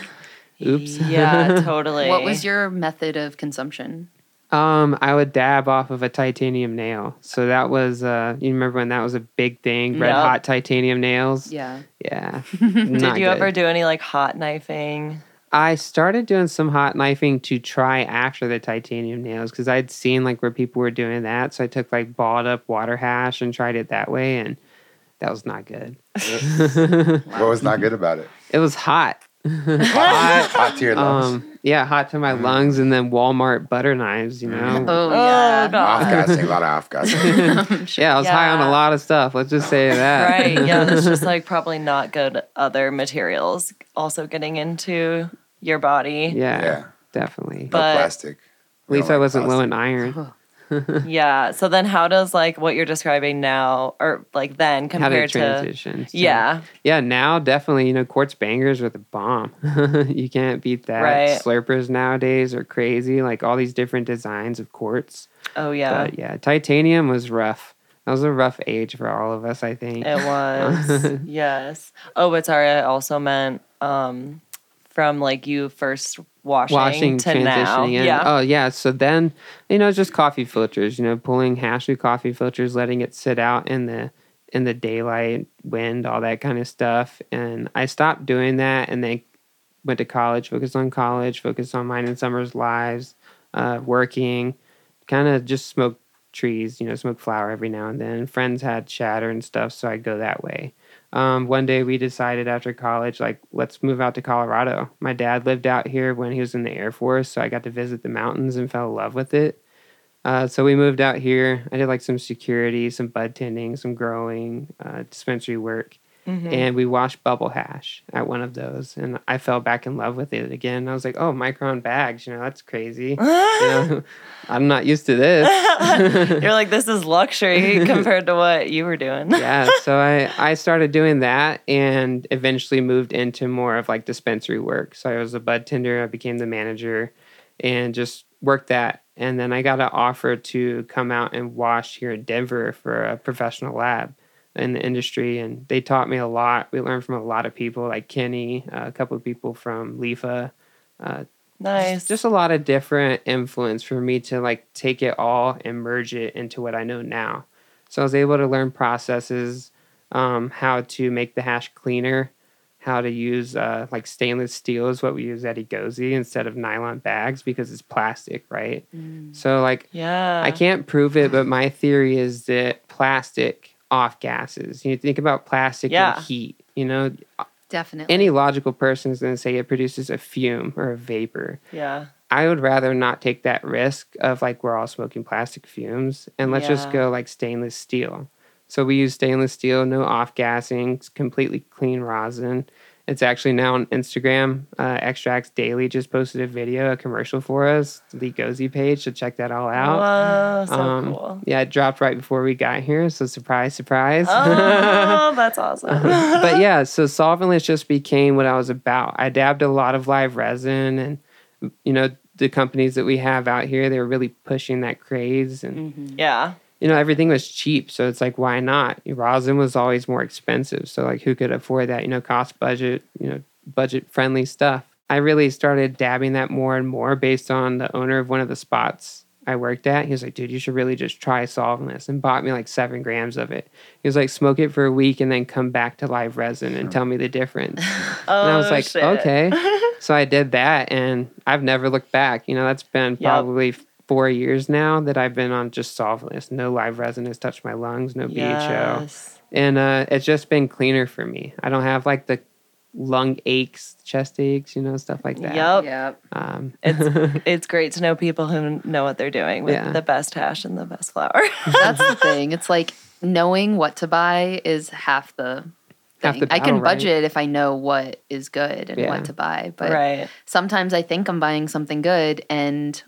oops Yeah, totally. What was your method of consumption? Um, I would dab off of a titanium nail. So that was uh you remember when that was a big thing? Red Yep. hot titanium nails? Yeah. Yeah. Did you ever do any like hot knifing? I started doing some hot knifing to try after the titanium nails because I'd seen like where people were doing that. So I took like balled up water hash and tried it that way and that was not good. What was not good about it? It was hot. Hot, hot to your lungs. Um yeah, hot to my lungs and then Walmart butter knives, you know. Oh, Oh, yeah. God. off-gassing, a lot of off-gassing. Yeah, I was high on a lot of stuff. Let's just say that. Right. Yeah, that's just like probably not good other materials also getting into your body. yeah, Yeah, definitely. no But- plastic. At least I like wasn't low in iron. Yeah. So then how does like what you're describing now or like then How compared to transition? So, Yeah. yeah. Now definitely, you know, quartz bangers are the bomb. you can't beat that. Right. Slurpers nowadays are crazy. Like all these different designs of quartz. Oh yeah. But yeah, titanium was rough. That was a rough age for all of us. I think. It was. yes. Oh, but sorry, I also meant um from like you first washing, washing to now. in. Yeah. Oh yeah. So then you know just coffee filters. You know, pulling hash through coffee filters, letting it sit out in the in the daylight, wind, all that kind of stuff. And I stopped doing that, and then went to college, focused on college, focused on mine and Summer's lives, uh, working, kind of just smoke trees. You know, smoke flower every now and then. Friends had shatter and stuff, so I'd go that way um, one day we decided after college, like, let's move out to Colorado. My dad lived out here when he was in the Air Force, so I got to visit the mountains and fell in love with it. Uh, so we moved out here. I did like some security, some bud tending, some growing, uh, dispensary work, Mhm. and we washed bubble hash at one of those. And I fell back in love with it again. I was like, oh, micron bags, you know, that's crazy. you know, I'm not used to this. You're like, this is luxury compared to what you were doing. yeah so i i started doing that and eventually moved into more of like dispensary work so i was a bud tender i became the manager and just worked that and then i got an offer to come out and wash here in denver for a professional lab in the industry and they taught me a lot we learned from a lot of people like kenny uh, a couple of people from lifa uh, Nice. just a lot of different influence for me to like take it all and merge it into what I know now. So I was able to learn processes, um, how to make the hash cleaner, how to use uh, like stainless steel is what we use at Egozi instead of nylon bags because it's plastic, right? So like Yeah. I can't prove it, but my theory is that plastic off gases. You think about plastic Yeah. and heat. You know, Definitely. any logical person is going to say it produces a fume or a vapor. Yeah. I would rather not take that risk of like we're all smoking plastic fumes and let's just go like stainless steel. So we use stainless steel, no off gassing, completely clean rosin. It's actually now on Instagram. Uh, Extracts Daily just posted a video, a commercial for us, the Gozy page. So check that all out. Whoa, so Um, cool. Yeah, it dropped right before we got here. So surprise, surprise. Oh, that's awesome. but yeah, so solventless just became what I was about. I dabbed a lot of live resin, and you know the companies that we have out here, they're really pushing that craze, and Mhm. yeah. You know everything was cheap. So it's like, why not? Rosin was always more expensive, so like who could afford that? You know, cost budget, you know, budget friendly stuff. I really started dabbing that more and more based on the owner of one of the spots I worked at. He was like, dude, you should really just try solventless and bought me like seven grams of it. He was like, smoke it for a week and then come back to live resin and tell me the difference. Oh, and I was oh, like, shit. okay. so I did that and I've never looked back. You know, that's been Yep. probably four years now that I've been on just solventless. No live resin has touched my lungs, no BHO. And uh, it's just been cleaner for me. I don't have like the lung aches, chest aches, you know, stuff like that. Yep. Yep. Um, It's it's great to know people who know what they're doing with Yeah. the best hash and the best flour. That's the thing. It's like knowing what to buy is half the Half thing. the I can battle, right? budget if I know what is good and Yeah. what to buy. But right. sometimes I think I'm buying something good and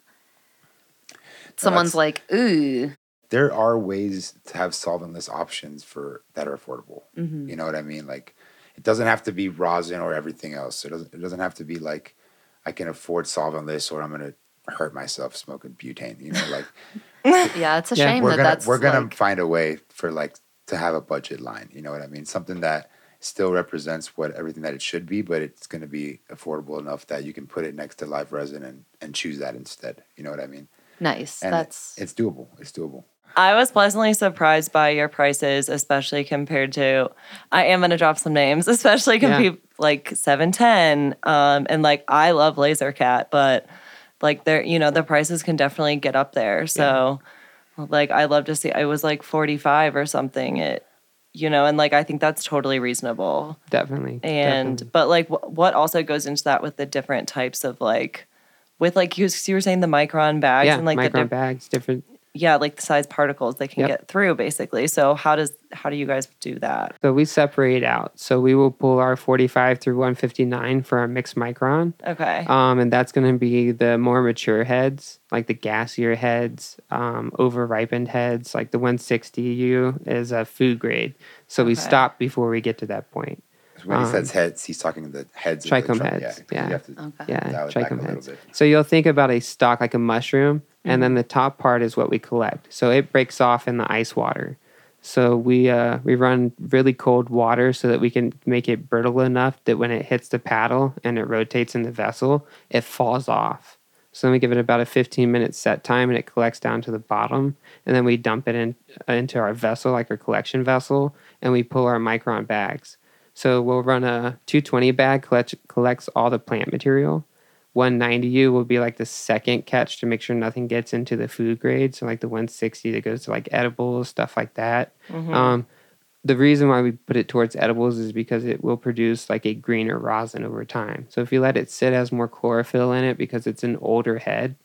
someone's like, ooh. there are ways to have solventless options for that are affordable. Mhm. You know what I mean? Like it doesn't have to be rosin or everything else. It doesn't it doesn't have to be like I can afford solventless or I'm gonna hurt myself smoking butane. You know, like Yeah, it's a Yeah. shame we're that gonna that's we're gonna like, find a way for like to have a budget line. You know what I mean? Something that still represents what everything that it should be, but it's gonna be affordable enough that you can put it next to live resin and, and choose that instead. You know what I mean? Nice. And that's it's doable. It's doable. I was pleasantly surprised by your prices, especially compared to. I am going to drop some names, especially Yeah. compared like seven ten, um, and like I love Lazercat, but like they're you know the prices can definitely get up there. So, like I love to see. I was like forty five or something. It, you know, and like I think that's totally reasonable. definitely. And definitely. but like wh- what also goes into that with the different types of like. With like you, you were saying the micron bags yeah, and like the micron diff- bags, different yeah, like the size particles they can Yep. get through basically. So how does how do you guys do that? So we separate out. So we will pull our 45 through 159 for our mixed micron. Okay. Um, and that's going to be the more mature heads, like the gassier heads, um, over ripened heads, like the 160U is a food grade. So we stop before we get to that point. When he Um, says heads, he's talking the heads. of the trichome heads, Yeah, 'cause yeah. You have to okay. Yeah, dial it back a trichome little heads. bit. So you'll think about a stalk like a mushroom, and then the top part is what we collect. So it breaks off in the ice water. So we uh, we run really cold water so that we can make it brittle enough that when it hits the paddle and it rotates in the vessel, it falls off. So then we give it about a 15 minute set time and it collects down to the bottom. And then we dump it in, uh, into our vessel, like our collection vessel, and we pull our micron bags. So we'll run a 220 bag, collect, collects all the plant material. 190U will be like the second catch to make sure nothing gets into the food grade. So like the 160 that goes to like edibles, stuff like that. Um, the reason why we put it towards edibles is because it will produce like a greener rosin over time. So if you let it sit, it has more chlorophyll in it because it's an older head.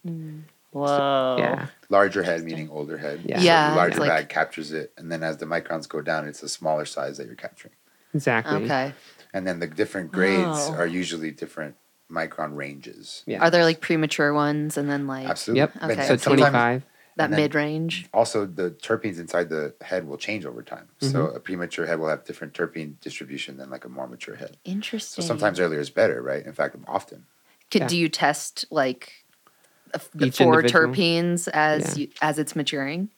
Whoa. Yeah. Larger head meaning older head. Yeah. Yeah, the larger it's like- bag captures it, and then as the microns go down, it's a smaller size that you're capturing. Exactly. Okay. And then the different grades Oh. are usually different micron ranges. Yeah. Are there like premature ones and then like Absolutely. Yep. And- Okay. So sometimes- 25. that and then- mid range? Also, the terpenes inside the head will change over time. So Mm-hmm. a premature head will have different terpene distribution than like a more mature head. Interesting. So Interesting. sometimes earlier is better, right? In fact, often. Could, Yeah. do you test like the Each four individual? terpenes as Yeah. you, as it's maturing?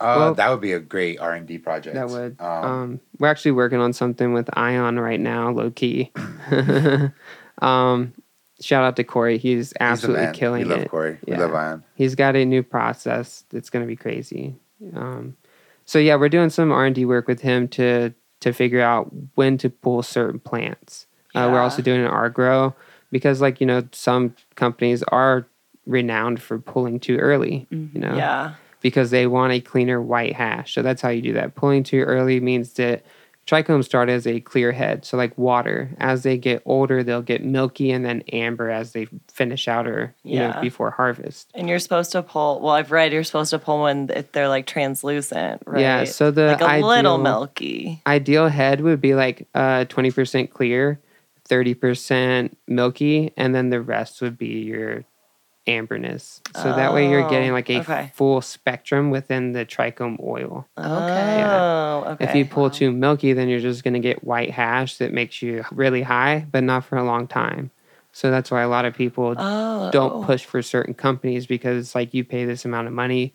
Uh, Well- that would be a great R and D project. That would. Um, Um, we're actually working on something with Ion right now, low key. um, shout out to Corey. He's he's absolutely man. killing we love it. Corey. Yeah. We love Ion. He's got a new process that's going to be crazy. Um, so yeah, we're doing some R and D work with him to to figure out when to pull certain plants. Uh, we're also doing an R grow because, like you know, some companies are renowned for pulling too early. You know, Yeah. Because they want a cleaner white hash. So that's how you do that. Pulling too early means that trichomes start as a clear head, so like water. As they get older, they'll get milky and then amber as they finish out or you Yeah. know before harvest. And you're supposed to pull. Well, I've read you're supposed to pull when they're like translucent, right? Yeah, so the like a little ideal- milky. Ideal head would be like uh, 20% clear, 30% milky, and then the rest would be your amberness. So that way you're getting Oh, like a oh, okay. full spectrum within the trichome oil. Okay. Oh, okay. If you pull too milky, then you're just going to get white hash that makes you really high, but not for a long time. So that's why a lot of people oh, don't oh. push for certain companies because like you pay this amount of money,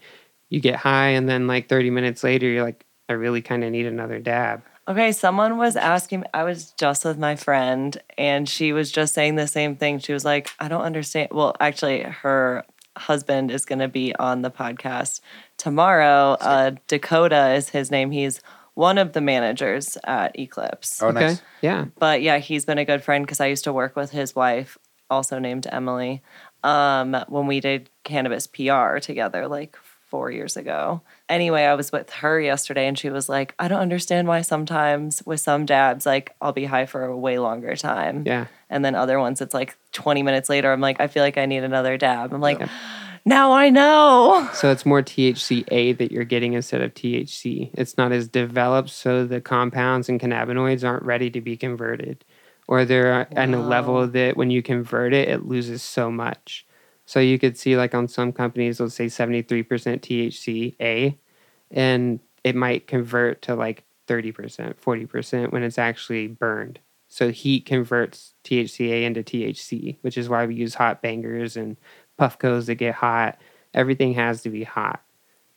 you get high, and then like 30 minutes later, you're like, I really kind of need another dab. Okay, someone was asking. I was just with my friend, and she was just saying the same thing. She was like, "I don't understand." Well, actually, her husband is going to be on the podcast tomorrow. Uh, Dakota is his name. He's one of the managers at Eclipse. Oh, nice. Yeah. But yeah, he's been a good friend because I used to work with his wife, also named Emily, um, when we did cannabis PR together like four years ago. Anyway, I was with her yesterday and she was like, I don't understand why sometimes with some dabs, like I'll be high for a way longer time. Yeah. And then other ones, it's like 20 minutes later, I'm like, I feel like I need another dab. I'm like, now I know. So it's more THCA that you're getting instead of THC. It's not as developed, so the compounds and cannabinoids aren't ready to be converted, or they're at a level that when you convert it, it loses so much. So you could see, like on some companies, let's say 73% THCA, and it might convert to like 30%, 40% when it's actually burned. So heat converts THCA into THC, which is why we use hot bangers and puffcos that get hot. Everything has to be hot.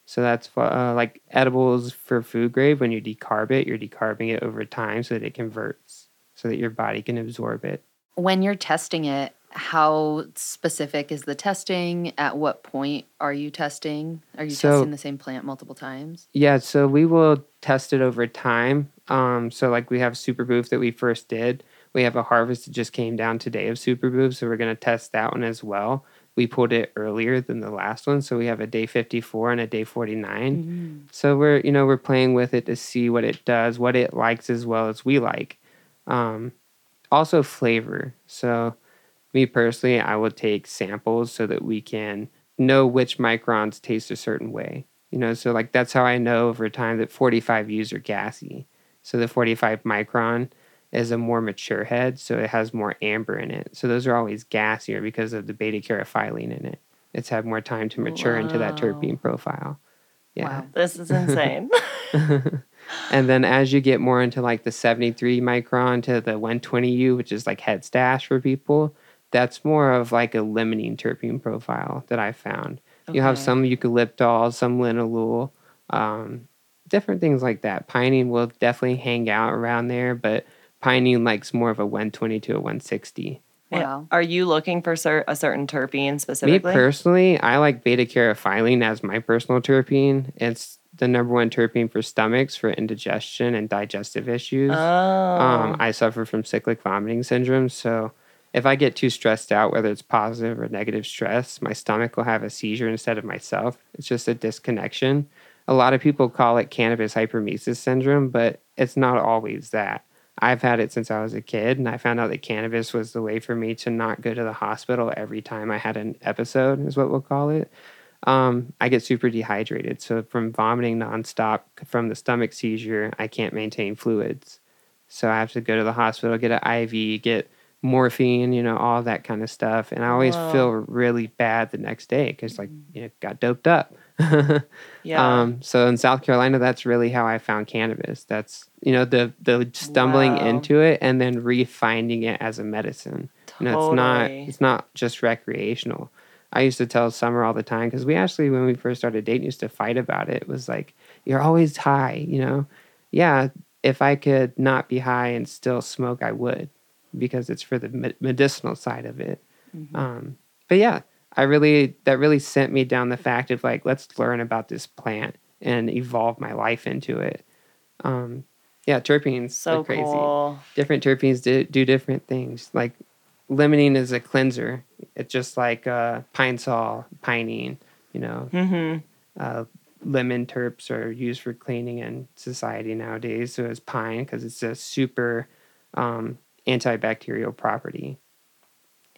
So that's uh, like edibles for food grade. When you decarb it, you're decarbing it over time so that it converts, so that your body can absorb it. When you're testing it, how specific is the testing? At what point are you testing? Are you So- testing the same plant multiple times? Yeah, so we will test it over time. Um, so like we have Super Boof that we first did. We have a harvest that just came down today of Super Boof, so we're gonna test that one as well. We pulled it earlier than the last one, so we have a day 54 and a day 49. So we're you know we're playing with it to see what it does, what it likes as well as we like. Um, also flavor. So me personally, I would take samples so that we can know which microns taste a certain way. You know, so like that's how I know over time that 45 U's are gassy. So the 45 micron is a more mature head, so it has more amber in it. So those are always gassier because of the beta caryophyllene in it. It's had more time to mature into that terpene profile. Yeah. Wow. This is insane. And then as you get more into like the 73 micron to the 120U, which is like head stash for people, that's more of like a limiting terpene profile that I found. You have some eucalyptol, some linalool, um, different things like that. Pinene will definitely hang out around there, but pinene likes more of a 120 to a 160. Yeah. Wow. Are you looking for cer- a certain terpene specifically? Me personally, I like beta caryophyllene as my personal terpene. It's the number one terpene for stomachs for indigestion and digestive issues. Oh. Um, I suffer from cyclic vomiting syndrome. So if I get too stressed out, whether it's positive or negative stress, my stomach will have a seizure instead of myself. It's just a disconnection. A lot of people call it cannabis hyperemesis syndrome, but it's not always that. I've had it since I was a kid, and I found out that cannabis was the way for me to not go to the hospital every time I had an episode, is what we'll call it. Um, I get super dehydrated. So from vomiting nonstop from the stomach seizure, I can't maintain fluids. So I have to go to the hospital, get an IV, get morphine, you know, all that kind of stuff. And I always Wow. feel really bad the next day because, like, you know, got doped up. yeah. Um, so in South Carolina, that's really how I found cannabis. That's you know the the stumbling Wow. into it and then refinding it as a medicine. You know, it's not it's not just recreational. I used to tell Summer all the time because we actually, when we first started dating, used to fight about it. It was like, you're always high, you know? Yeah, if I could not be high and still smoke, I would because it's for the medicinal side of it. Um, but yeah, I really, that really sent me down the fact of like, let's learn about this plant and evolve my life into it. Um, Yeah, terpenes So are crazy. cool. Different terpenes do, do different things. Like limonene is a cleanser. It's just like uh, Pine-Sol, pinene. You know, Mm-hmm. uh, lemon terps are used for cleaning in society nowadays. So is pine because it's a super um, antibacterial property.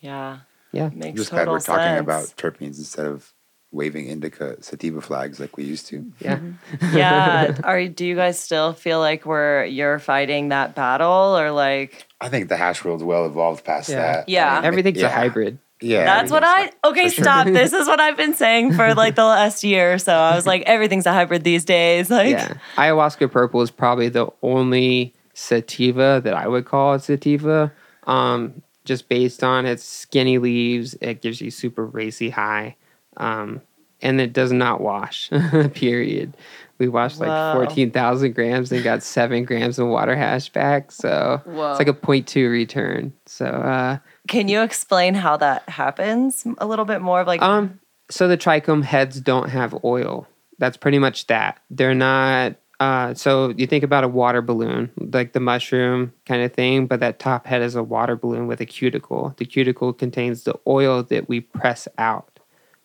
Yeah. Yeah. Makes Just glad we're talking about terpenes instead of waving indica sativa flags like we used to. Yeah. Mm-hmm. yeah. Are do you guys still feel like we're you're fighting that battle or like I think the hash world's well evolved past Yeah. that. Yeah. I mean, Everything's yeah. a hybrid. Yeah. that's what I okay for sure. stop this is what I've been saying for like the last year or so I was like everything's a hybrid these days like yeah. Ayahuasca purple is probably the only sativa that I would call a sativa. Um, just based on its skinny leaves, it gives you super racy high. Um, and it does not wash. period. We washed like Wow. fourteen thousand grams and got seven grams of water hash back. So Whoa. it's like a 0.2 return. So uh Can you explain how that happens a little bit more of like Um, so the trichome heads don't have oil. That's pretty much that. They're not. Uh, so you think about a water balloon, like the mushroom kind of thing, but that top head is a water balloon with a cuticle. The cuticle contains the oil that we press out.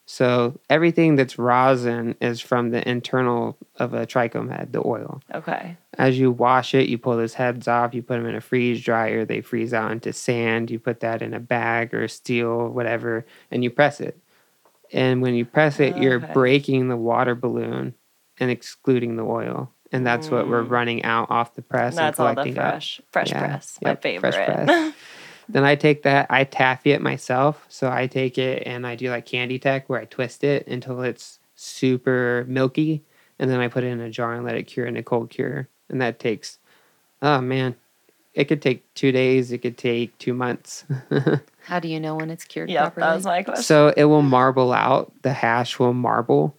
So everything that's rosin is from the internal of a trichome head, the oil. okay. As you wash it, you pull those heads off, you put them in a freeze dryer, they freeze out into sand, you put that in a bag or steel, whatever, and you press it. And when you press it, you're breaking the water balloon and excluding the oil. And that's what we're mm. running out off the press That's and all the collecting up. fresh fresh Yeah, press. My favorite. fresh press. then I take that, I taffy it myself. So I take it and I do like candy tech where I twist it until it's super milky. And then I put it in a jar and let it cure in a cold cure. And that takes, oh man, it could take two days, it could take two months. How do you know when it's cured yeah, properly? that was my question. so it will marble out. The hash will marble.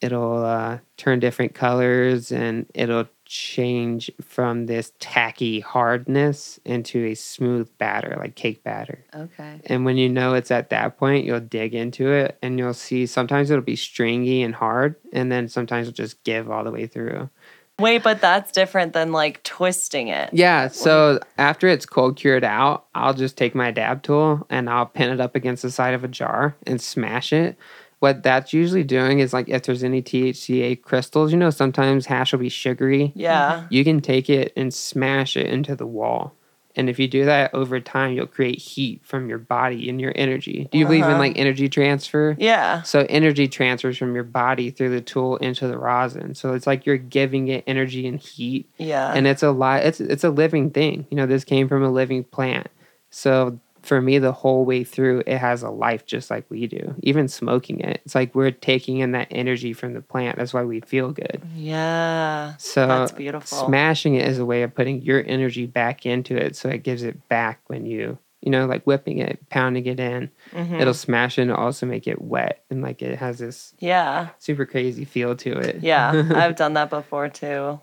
It'll uh, turn different colors and it'll change from this tacky hardness into a smooth batter, like cake batter. okay. And when you know it's at that point, you'll dig into it and you'll see sometimes it'll be stringy and hard, and then sometimes it'll just give all the way through. Wait, but that's different than like twisting it. Yeah. So after it's cold cured out, I'll just take my dab tool and I'll pin it up against the side of a jar and smash it. What that's usually doing is like if there's any THCA crystals, you know, sometimes hash will be sugary. Yeah. You can take it and smash it into the wall. And if you do that over time, you'll create heat from your body and your energy. Do you believe in Uh-huh. like energy transfer? Yeah. So energy transfers from your body through the tool into the rosin. So it's like you're giving it energy and heat Yeah. and it's a li- it's it's a living thing. You know, this came from a living plant. So for me, the whole way through, it has a life just like we do. Even smoking it, it's like we're taking in that energy from the plant. That's why we feel good. yeah. So That's beautiful. smashing it is a way of putting your energy back into it, so it gives it back when you you know like whipping it, pounding it in. Mhm. It'll smash it and also make it wet, and like it has this Yeah. super crazy feel to it. Yeah. I've done that before too.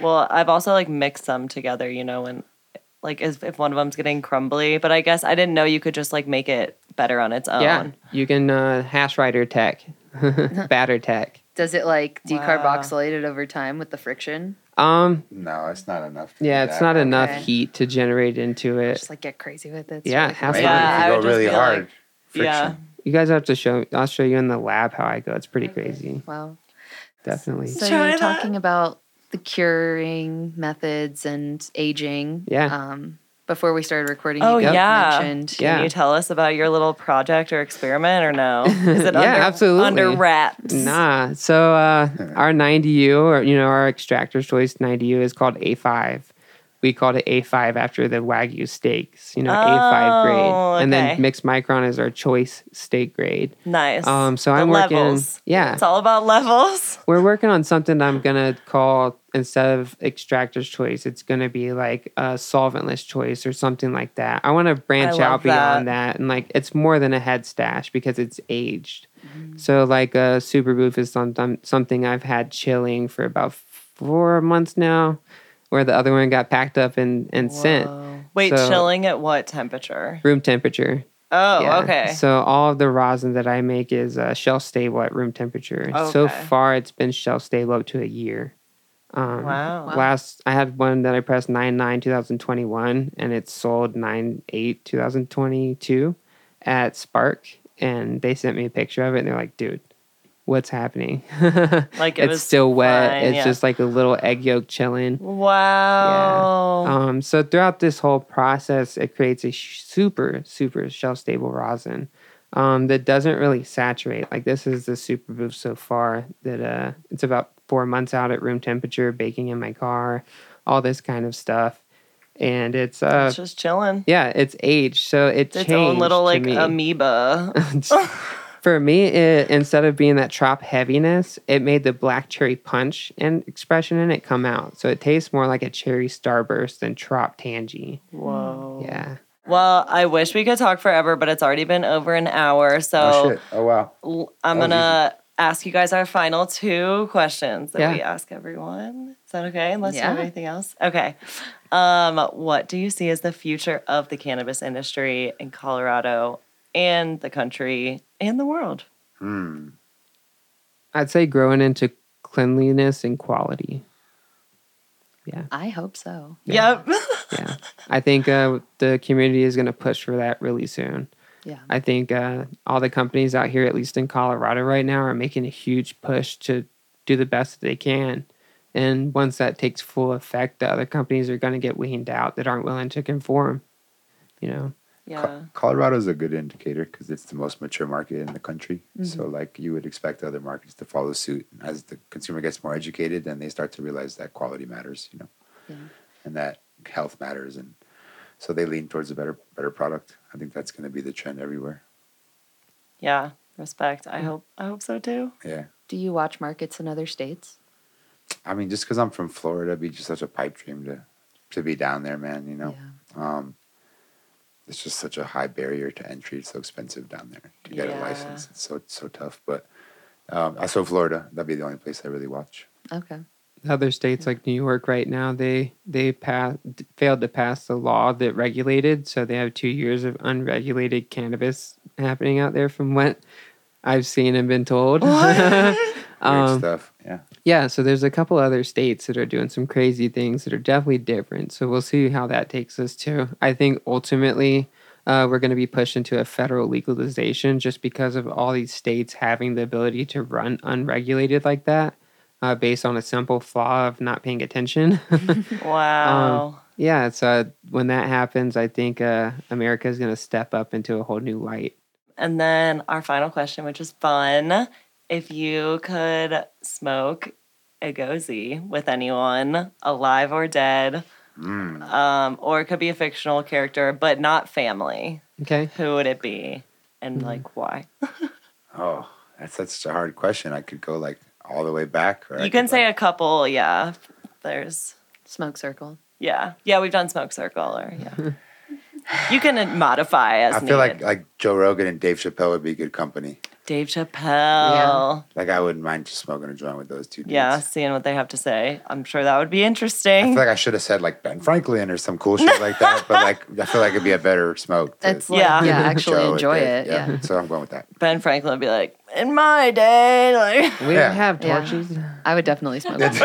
Well, I've also like mixed them together, you know, when like as if one of them's getting crumbly, but I guess I didn't know you could just like make it better on its own. Yeah, you can uh, hash writer tech, batter tech. Does it like Wow. decarboxylate it over time with the friction? Um, No, it's not enough. to yeah, it's that. not enough Okay. heat to generate into it. Just like get crazy with it. Yeah, so have it fun. Yeah, I you would go really hard. like- friction. Yeah. You guys have to show. I'll show you in the lab how I go. It's pretty crazy. Wow. Definitely. So Try you're that. talking about the curing methods and aging. Yeah. Um, before we started recording, Oh you yeah. mentioned Can Yeah. you tell us about your little project or experiment or no? Is it Yeah, under, absolutely. under wraps? Nah. So uh, our 90U, or you know, our extractor's choice 90U is called A5. We called it A5 after the Wagyu steaks. You know, A5 Oh, grade, and then mixed micron is our choice steak grade. Nice. Um, so The I'm working. levels. Yeah, It's all about levels. we're working on something I'm gonna call instead of extractor's choice, it's gonna be like a solventless choice or something like that. I want to branch out beyond that. and like it's more than a head stash because it's aged. So like a super boof is something something I've had chilling for about four months now, where the other one got packed up and and sent Wait, So- chilling at what temperature? room temperature. Oh, Yeah. okay. So all of the rosin that I make is uh, shelf stable at room temperature. Okay. So far, it's been shelf stable up to a year. Um, Wow. Wow. Last, I had one that I pressed 9 9 2021, and it sold 9 8 2022 at Spark. And they sent me a picture of it, and they're like, dude, what's happening? Like, it it's was still wet. fine, it's yeah. just like a little egg yolk chilling. Wow. Yeah. Um, so throughout this whole process, it creates a sh- super, super shelf stable rosin um, that doesn't really saturate. Like this is the super boof so far that uh, it's about four months out at room temperature, baking in my car, all this kind of stuff, and it's uh, it's just chilling. yeah, it's aged, so it It's its own little like amoeba. For me, it, instead of being that trop heaviness, it made the black cherry punch and expression in it come out. So it tastes more like a cherry starburst than trop tangy. Whoa. Yeah. Well, I wish we could talk forever, but it's already been over an hour. Oh So shit! Oh wow. l- I'm gonna ask you guys our final two questions that Yeah. we ask everyone. Is that okay? Unless you have anything else. Okay. Um, what do you see as the future of the cannabis industry in Colorado and the country and the world? Hmm. I'd say growing into cleanliness and quality. Yeah. I hope so. Yep. Yeah. I think uh, the community is going to push for that really soon. Yeah. I think uh, all the companies out here, at least in Colorado right now, are making a huge push to do the best that they can. And once that takes full effect, the other companies are going to get weaned out that aren't willing to conform. You know, yeah. Colorado is a good indicator because it's the most mature market in the country. So, like, you would expect other markets to follow suit as the consumer gets more educated and they start to realize that quality matters, you know, Yeah. and that health matters, and so they lean towards a better, better product. I think that's going to be the trend everywhere. Yeah. Respect. I hope I hope so too. Yeah, Do you watch markets in other states? I mean, just because I'm from Florida, it'd be just such a pipe dream to to be down there, man. You know, um, it's just such a high barrier to entry. It's so expensive down there to get Yeah. a license. It's so so tough. But um, I so Florida. That'd be the only place I really watch. Okay. other states like New York right now, they they pass, failed to pass the law that regulated, so they have two years of unregulated cannabis happening out there, from what I've seen and been told. Weird um, stuff. Yeah. yeah, so there's a couple other states that are doing some crazy things that are definitely different. So we'll see how that takes us to. I think ultimately. Uh, we're going to be pushed into a federal legalization just because of all these states having the ability to run unregulated like that, uh, based on a simple flaw of not paying attention. Wow. Yeah, so when that happens, I think uh, America is going to step up into a whole new light. And then our final question, which is fun. If you could smoke a gozy with anyone, alive or dead, Mm. um, or it could be a fictional character, but not family, Okay. who would it be? And like why? Oh, that's such a hard question. I could go like all the way back. Or I You can say like- a couple, yeah. There's Smoke circle. yeah. Yeah, we've done smoke circle or yeah. you can modify as I feel like like Joe Rogan and Dave Chappelle would be good company. Dave Chappelle. Like I wouldn't mind just smoking a joint with those two dudes. Yeah, seeing what they have to say. I'm sure that would be interesting. I feel like I should have said like Ben Franklin or some cool shit like that, but like I feel like it'd be a better smoke. to It's like, Yeah. yeah, actually enjoy Dave. it. Yeah. So I'm going with that. ben Franklin would be like, in my day, like We Yeah. don't have Yeah. torches. I would definitely smoke. It's- it.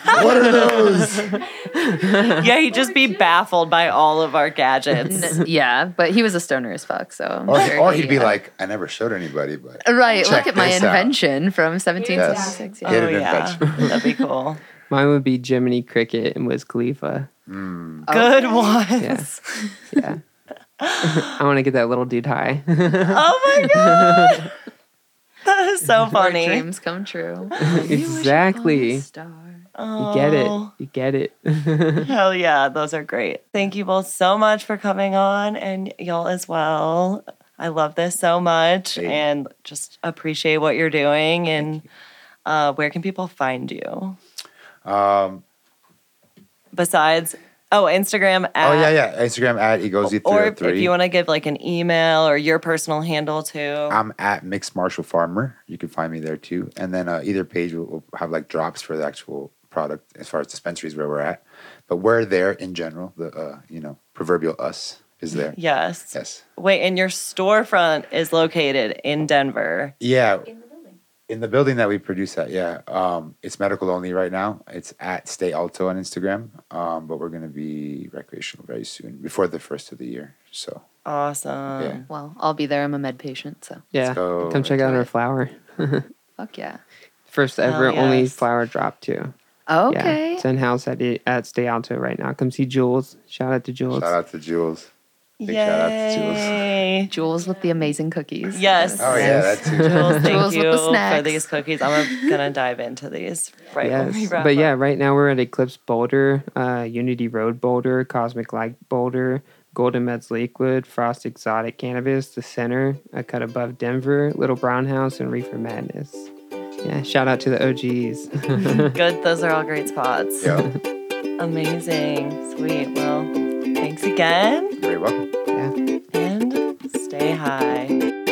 what are those? yeah, he'd just be baffled by all of our gadgets. N- yeah, but he was a stoner as fuck. So I'm Or, sure or he, he'd be uh, like, I never showed anybody, but right. check Look at my this out." invention from 1766. Yes. Yeah. Get oh an yeah, invention. that'd be cool. Mine would be Jiminy Cricket and Wiz Khalifa. mm, Good Okay. ones. Yeah. I want to get that little dude high. Oh my god, that is so Where funny. Dreams come true. exactly. You Star. get it. Oh, You get it. Hell yeah, those are great. Thank you both so much for coming on, and y'all as well. I love this so much, Hey. and just appreciate what you're doing. And uh, where can people find you um, besides? Oh, Instagram. At, oh yeah, yeah. Instagram at Egozi Or if, 303 if you want to give like an email or your personal handle too. I'm at Mixed Martial Farmer. You can find me there too. And then uh, either page will, will have like drops for the actual product as far as dispensaries where we're at. But we're there in general. The uh, you know proverbial us is there. yes. Yes. Wait, and your storefront is located in Denver. Yeah. In the building. In the building that we produce at, yeah, um, it's medical only right now. It's at Stay Alto on Instagram, um, but we're going to be recreational very soon, before the first of the year. So Awesome. Yeah. Well, I'll be there. I'm a med patient, so Yeah. go Come check out enjoy our flower. fuck yeah. First ever only yes. flower drop too. Okay. Yeah. It's in house at at Stay Alto right now. Come see Jules. Shout out to Jules. Shout out to Jules. Big shout out to Jules. Yay. Jules with the amazing cookies. Yes. Oh, yeah, that too. Jules, thank Jules with you the for these cookies. I'm gonna dive into these right when we Yes, wrap but yeah, right now we're at Eclipse Boulder, uh, Unity Road Boulder, Cosmic Light Boulder, Golden Meds Lakewood, Frost Exotic Cannabis, The Center, a cut above Denver, Little Brown House, and Reefer Madness. Yeah, shout out to the OGs. Good. Those are all great spots. Yeah, Amazing. Sweet. Well, thanks again you're very welcome. yeah. and stay high.